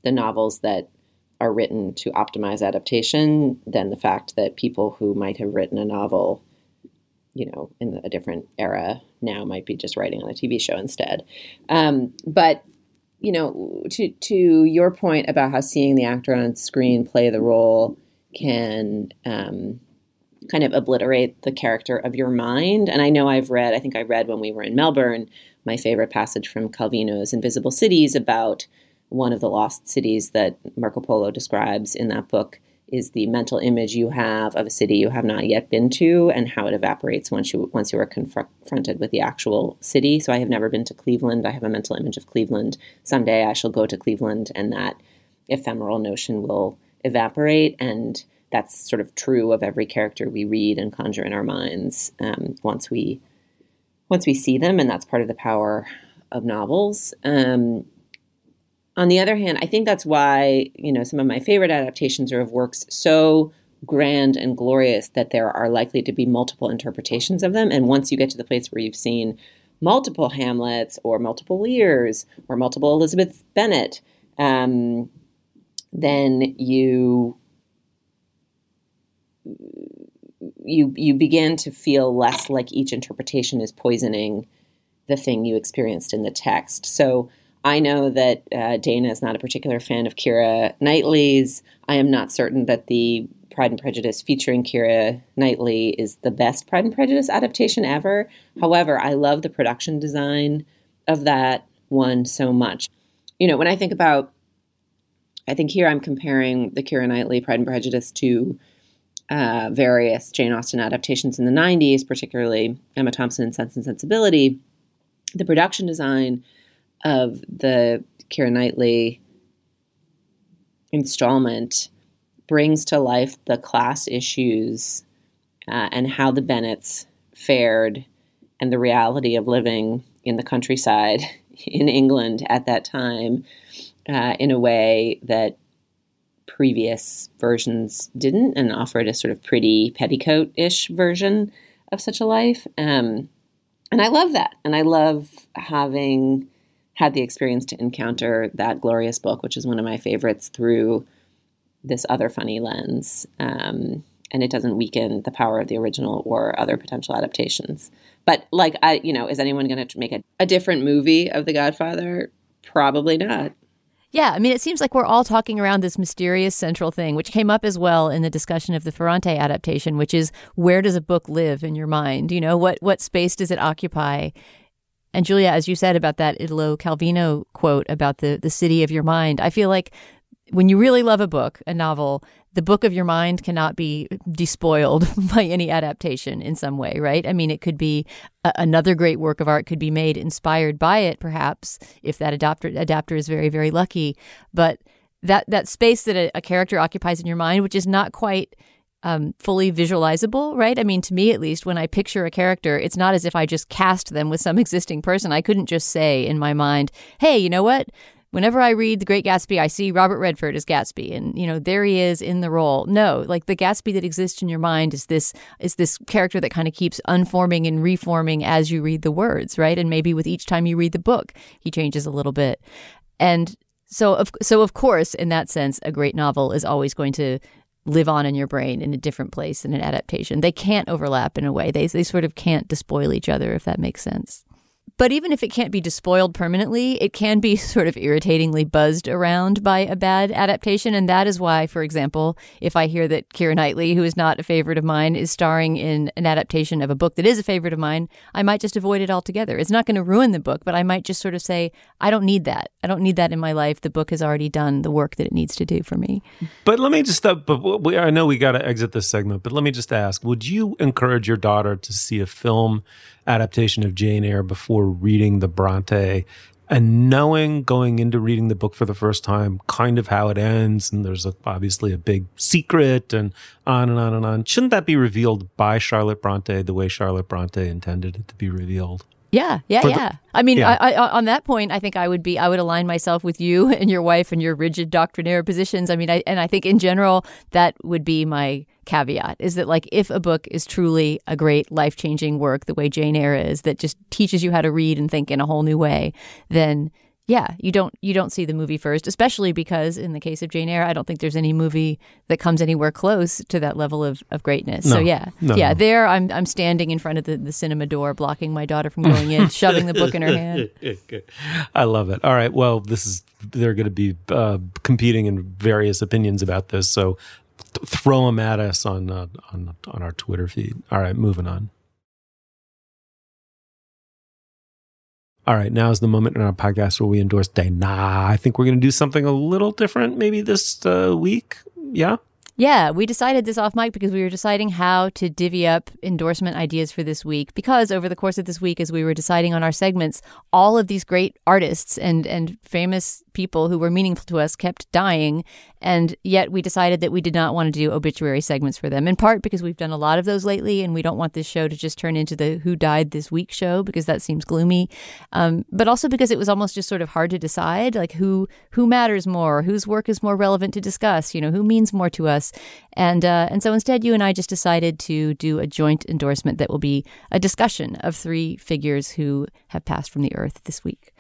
the novels that are written to optimize adaptation than the fact that people who might have written a novel, you know, in a different era now might be just writing on a TV show instead. Um, but you know, to to your point about how seeing the actor on screen play the role can um, kind of obliterate the character of your mind. And I know I've read, I think I read when we were in Melbourne, my favorite passage from Calvino's Invisible Cities about one of the lost cities that Marco Polo describes in that book is the mental image you have of a city you have not yet been to and how it evaporates once you once you are confronted with the actual city. So I have never been to Cleveland. I have a mental image of Cleveland. Someday I shall go to Cleveland and that ephemeral notion will evaporate and that's sort of true of every character we read and conjure in our minds um, once we once we see them, and that's part of the power of novels. Um, on the other hand, I think that's why you know some of my favorite adaptations are of works so grand and glorious that there are likely to be multiple interpretations of them. And once you get to the place where you've seen multiple Hamlets or multiple Lears or multiple Elizabeth Bennet, um, then you you you begin to feel less like each interpretation is poisoning the thing you experienced in the text. So I know that uh, Dana is not a particular fan of Keira Knightley's. I am not certain that the Pride and Prejudice featuring Keira Knightley is the best Pride and Prejudice adaptation ever. However, I love the production design of that one so much. You know, when I think about, I think here I'm comparing the Keira Knightley Pride and Prejudice to uh, various Jane Austen adaptations in the 90s, particularly Emma Thompson in Sense and Sensibility. The production design of the Keira Knightley installment brings to life the class issues uh, and how the Bennets fared and the reality of living in the countryside in England at that time uh, in a way that previous versions didn't and offered a sort of pretty petticoat ish version of such a life. Um, and I love that. And I love having had the experience to encounter that glorious book, which is one of my favorites, through this other funny lens. Um, and it doesn't weaken the power of the original or other potential adaptations. But like I, you know, is anyone going to make a, a different movie of The Godfather? Probably not. Yeah, I mean, it seems like we're all talking around this mysterious central thing, which came up as well in the discussion of the Ferrante adaptation, which is where does a book live in your mind? You know, what what space does it occupy? And Julia, as you said about that Italo Calvino quote about the the city of your mind, I feel like when you really love a book, a novel, the book of your mind cannot be despoiled by any adaptation in some way, right? I mean, it could be a- another great work of art could be made inspired by it, perhaps, if that adapter adapter is very, very lucky. But that that space that a, a character occupies in your mind, which is not quite um, fully visualizable, right? I mean, to me at least, when I picture a character, it's not as if I just cast them with some existing person. I couldn't just say in my mind, hey, you know what? Whenever I read The Great Gatsby, I see Robert Redford as Gatsby, and you know there he is in the role. No, like the Gatsby that exists in your mind is this is this character that kind of keeps unforming and reforming as you read the words, right? And maybe with each time you read the book, he changes a little bit. And so, of so of course, in that sense, a great novel is always going to live on in your brain in a different place than an adaptation. They can't overlap in a way. They they sort of can't despoil each other, if that makes sense. But even if it can't be despoiled permanently, it can be sort of irritatingly buzzed around by a bad adaptation. And that is why, for example, if I hear that Keira Knightley, who is not a favorite of mine, is starring in an adaptation of a book that is a favorite of mine, I might just avoid it altogether. It's not going to ruin the book, but I might just sort of say, I don't need that. I don't need that in my life. The book has already done the work that it needs to do for me. But let me just, uh, but we, I know we got to exit this segment, but let me just ask would you encourage your daughter to see a film adaptation of Jane Eyre before reading the Bronte and knowing going into reading the book for the first time kind of how it ends and there's a, obviously a big secret and on and on and on. Shouldn't that be revealed by charlotte bronte the way charlotte bronte intended it to be revealed yeah, yeah, the- yeah. I mean, Yeah. I, I, on that point, I think I would be, I would align myself with you and your wife and your rigid doctrinaire positions. I mean, I, and I think in general, that would be my caveat is that like if a book is truly a great life changing work, the way Jane Eyre is, that just teaches you how to read and think in a whole new way, then yeah, you don't you don't see the movie first, especially because in the case of Jane Eyre, I don't think there's any movie that comes anywhere close to that level of, of greatness. No. So yeah, No, yeah, no. there I'm I'm standing in front of the, the cinema door, blocking my daughter from going in, shoving the book in her hand. I love it. All right. Well, this is they're going to be uh, competing in various opinions about this, so th- throw them at us on uh, on on our Twitter feed. All right, moving on. All right, now is the moment in our podcast where we endorse Dana. I think we're going to do something a little different, maybe this uh, week. Yeah. Yeah, we decided this off mic because we were deciding how to divvy up endorsement ideas for this week. Because over the course of this week, as we were deciding on our segments, all of these great artists and and famous people who were meaningful to us kept dying, and yet we decided that we did not want to do obituary segments for them. In part because we've done a lot of those lately, and we don't want this show to just turn into the "Who Died This Week" show because that seems gloomy. Um, but also because it was almost just sort of hard to decide, like who who matters more, whose work is more relevant to discuss, you know, who means more to us, and uh, and so instead, you and I just decided to do a joint endorsement that will be a discussion of three figures who have passed from the earth this week.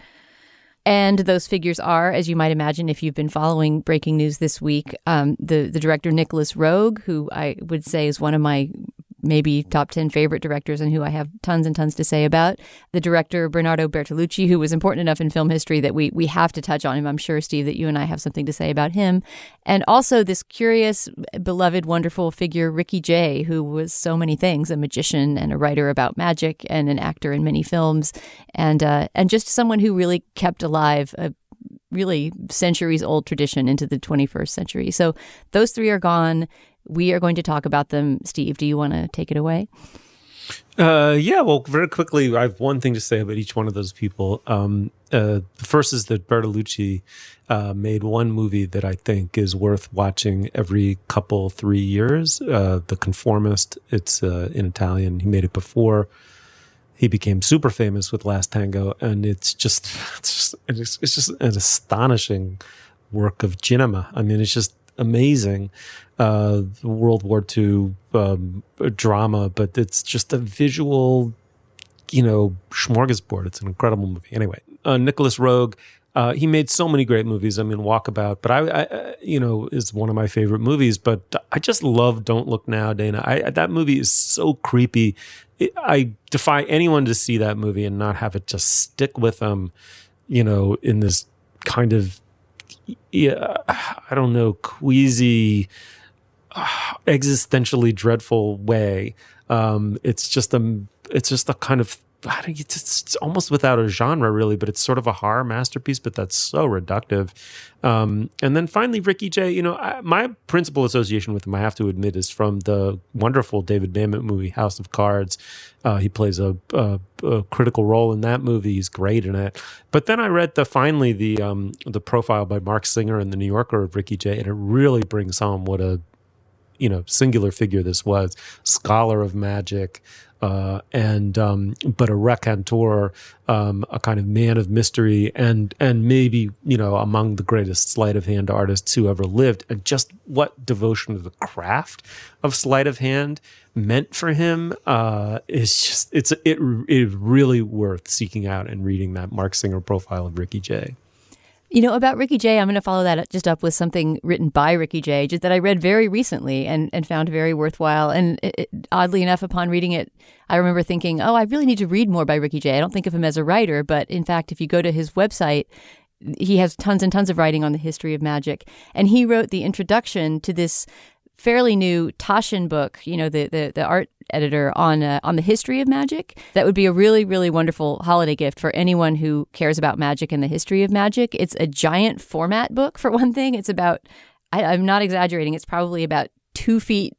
And those figures are, as you might imagine, if you've been following breaking news this week, um, the the director Nicolas Roeg, who I would say is one of my maybe top 10 favorite directors and who I have tons and tons to say about. The director, Bernardo Bertolucci, who was important enough in film history that we, we have to touch on him. I'm sure, Steve, that you and I have something to say about him. And also this curious, beloved, wonderful figure, Ricky Jay, who was so many things a magician and a writer about magic and an actor in many films, and, uh, and just someone who really kept alive a really centuries old tradition into the 21st century. So those three are gone. We are going to talk about them. Steve, do you want to take it away? Uh, yeah, well, very quickly, I have one thing to say about each one of those people. Um, uh, the first is that Bertolucci uh, made one movie that I think is worth watching every couple, three years uh, The Conformist. It's uh, in Italian. He made it before he became super famous with Last Tango, and it's just, it's just, it's just an astonishing work of cinema. I mean, it's just amazing uh, World War II um, drama, but it's just a visual, you know, smorgasbord. It's an incredible movie. Anyway, uh, Nicolas Roeg. Uh, he made so many great movies. I mean, Walkabout, but I, I, you know, is one of my favorite movies. But I just love Don't Look Now, Dana. I, that movie is so creepy. It, I defy anyone to see that movie and not have it just stick with them. You know, in this kind of yeah, I don't know, queasy, uh, existentially dreadful way. Um, it's just a, it's just a kind of it's, it's, almost without a genre really, but it's sort of a horror masterpiece. But that's so reductive. Um, and then finally, Ricky Jay. You know, I, my principal association with him, I have to admit, is from the wonderful David Mamet movie House of Cards. Uh, he plays a, a, a, critical role in that movie. He's great in it. But then I read the finally the um, the profile by Mark Singer in the New Yorker of Ricky Jay, and it really brings home what a you know singular figure this was scholar of magic uh, and um, but a raconteur, um, a kind of man of mystery, and and maybe you know among the greatest sleight of hand artists who ever lived, and just what devotion to the craft of sleight of hand meant for him uh, is just it's it it is really worth seeking out and reading that Mark Singer profile of Ricky Jay. You know, about Ricky Jay, I'm going to follow that just up with something written by Ricky Jay, just that I read very recently and, and found very worthwhile. And it, it, oddly enough, upon reading it, I remember thinking, oh, I really need to read more by Ricky Jay. I don't think of him as a writer, but in fact, if you go to his website, he has tons and tons of writing on the history of magic. And he wrote the introduction to this fairly new Taschen book, you know, the, the, the art editor on uh, on the history of magic. That would be a really really wonderful holiday gift for anyone who cares about magic and the history of magic. It's a giant format book for one thing. It's about I, I'm not exaggerating. It's probably about two feet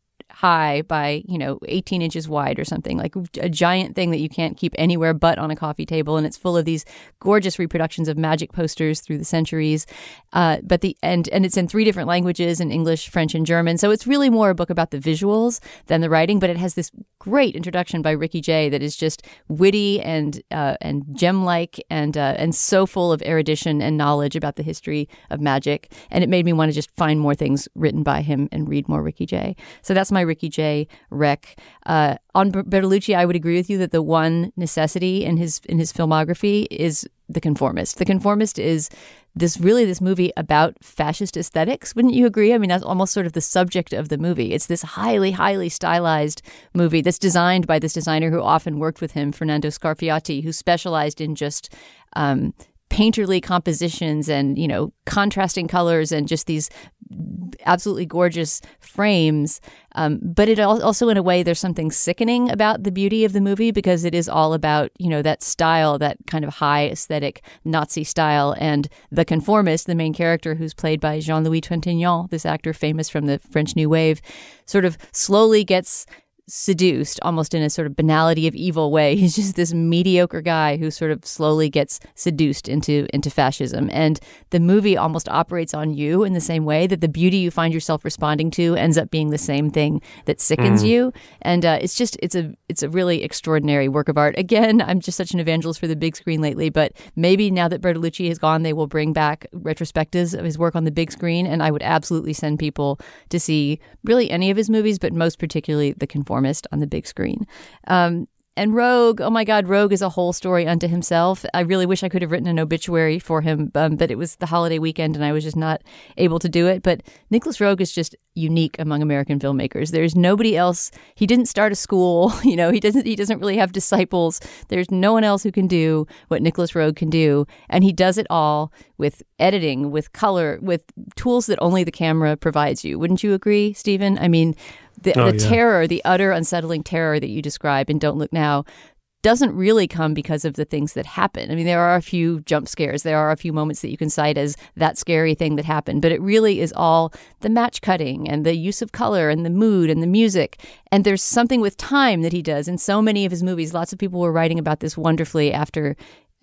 high by, you know, 18 inches wide or something, like a giant thing that you can't keep anywhere but on a coffee table. And it's full of these gorgeous reproductions of magic posters through the centuries. Uh, but the and and it's in three different languages in English, French, and German. So it's really more a book about the visuals than the writing, but it has this great introduction by Ricky Jay that is just witty and uh, and gem-like and uh, and so full of erudition and knowledge about the history of magic. And it made me want to just find more things written by him and read more Ricky Jay. So that's my Ricky Jay rec. Uh, on Bertolucci, I would agree with you that the one necessity in his in his filmography is The Conformist. The Conformist is this really this movie about fascist aesthetics. Wouldn't you agree? I mean, that's almost sort of the subject of the movie. It's this highly, highly stylized movie that's designed by this designer who often worked with him, Fernando Scarfiotti, who specialized in just um, painterly compositions and you know contrasting colors and just these absolutely gorgeous frames um, but it also in a way there's something sickening about the beauty of the movie because it is all about you know that style that kind of high aesthetic nazi style and the conformist the main character who's played by jean-louis trintignant this actor famous from the french new wave sort of slowly gets seduced almost in a sort of banality of evil way. He's just this mediocre guy who sort of slowly gets seduced into into fascism. And the movie almost operates on you in the same way that the beauty you find yourself responding to ends up being the same thing that sickens mm. you. And uh, it's just it's a it's a really extraordinary work of art. Again, I'm just such an evangelist for the big screen lately, but maybe now that Bertolucci has gone, they will bring back retrospectives of his work on the big screen. And I would absolutely send people to see really any of his movies, but most particularly The Conformist on the big screen. Um, And Roeg, oh my God, Roeg is a whole story unto himself. I really wish I could have written an obituary for him, um, but it was the holiday weekend and I was just not able to do it. But Nicolas Roeg is just unique among American filmmakers. There's nobody else. He didn't start a school, you know. He doesn't. He doesn't really have disciples. There's no one else who can do what Nicolas Roeg can do, and he does it all with editing, with color, with tools that only the camera provides you. Wouldn't you agree, Stephen? I mean, the, Oh, the yeah. terror, the utter unsettling terror that you describe in Don't Look Now doesn't really come because of the things that happen. I mean, there are a few jump scares, there are a few moments that you can cite as that scary thing that happened, but it really is all the match cutting and the use of color and the mood and the music. And there's something with time that he does in so many of his movies. Lots of people were writing about this wonderfully after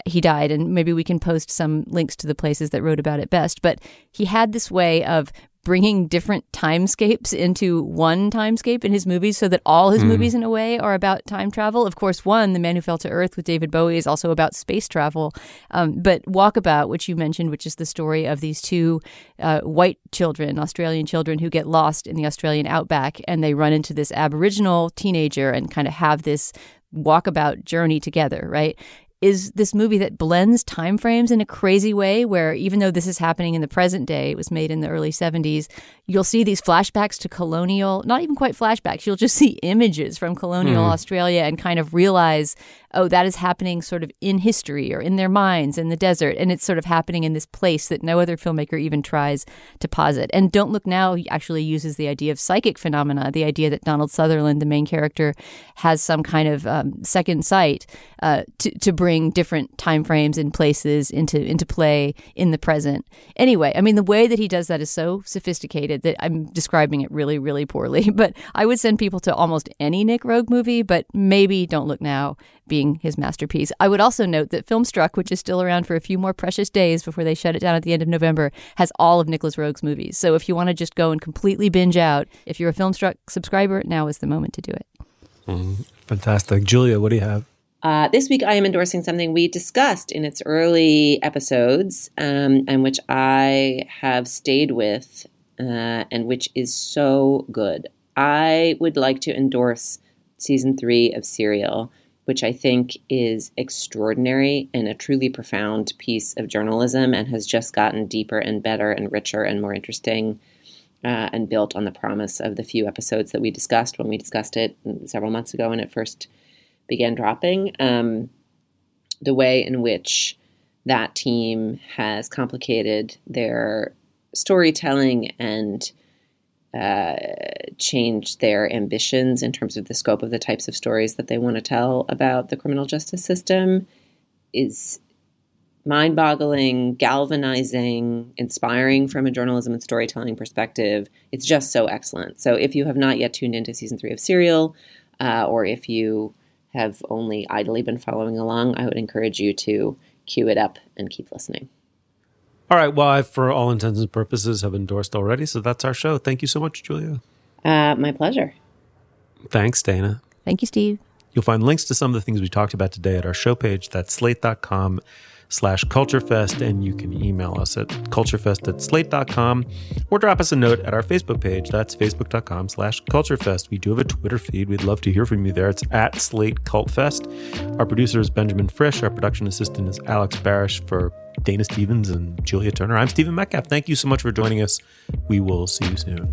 he died, and maybe we can post some links to the places that wrote about it best. But he had this way of bringing different timescapes into one timescape in his movies so that all his Hmm. movies in a way are about time travel. Of course one the man who fell to earth with david bowie is also about space travel. Um, but walkabout which you mentioned which is the story of these two uh, white children australian children who get lost in the australian outback and they run into this aboriginal teenager and kind of have this walkabout journey together right is this movie that blends time frames in a crazy way where even though this is happening in the present day it was made in the early 70s you'll see these flashbacks to colonial not even quite flashbacks you'll just see images from colonial Hmm. australia and kind of realize oh that is happening sort of in history or in their minds in the desert and it's sort of happening in this place that no other filmmaker even tries to posit and don't look now actually uses the idea of psychic phenomena the idea that donald sutherland the main character has some kind of um, second sight uh, to, to bring different time frames and places into into play in the present. Anyway, I mean the way that he does that is so sophisticated that I'm describing it really really poorly. But I would send people to almost any Nic Roeg movie, but maybe Don't Look Now being his masterpiece. I would also note that Filmstruck, which is still around for a few more precious days before they shut it down at the end of November, has all of Nicolas Roeg's movies. So if you want to just go and completely binge out, if you're a Filmstruck subscriber, now is the moment to do it. Mhm. Fantastic. Julia, what do you have? Uh, this week, I am endorsing something we discussed in its early episodes, um, and which I have stayed with, uh, and which is so good. I would like to endorse season three of Serial, which I think is extraordinary and a truly profound piece of journalism, and has just gotten deeper and better and richer and more interesting. Uh, and built on the promise of the few episodes that we discussed when we discussed it several months ago when it first began dropping, um, the way in which that team has complicated their storytelling and uh, changed their ambitions in terms of the scope of the types of stories that they want to tell about the criminal justice system is mind boggling, galvanizing, inspiring from a journalism and storytelling perspective. It's just so excellent. So if you have not yet tuned into season three of Serial, uh, or if you have only idly been following along, I would encourage you to cue it up and keep listening. All right. Well, I, for all intents and purposes, have endorsed already. So that's our show. Thank you so much, Julia. Uh, my pleasure. Thanks, Dana. Thank you, Steve. You'll find links to some of the things we talked about today at our show page. That's slate.com slash culturefest. And you can email us at culturefest at slate.com or drop us a note at our Facebook page. That's facebook.com slash culturefest. We do have a Twitter feed. We'd love to hear from you there. It's at Slate Cultfest. Our producer is Benjamin Frisch. Our production assistant is Alex Barish for Dana Stevens and Julia Turner. I'm Stephen Metcalf. Thank you so much for joining us. We will see you soon.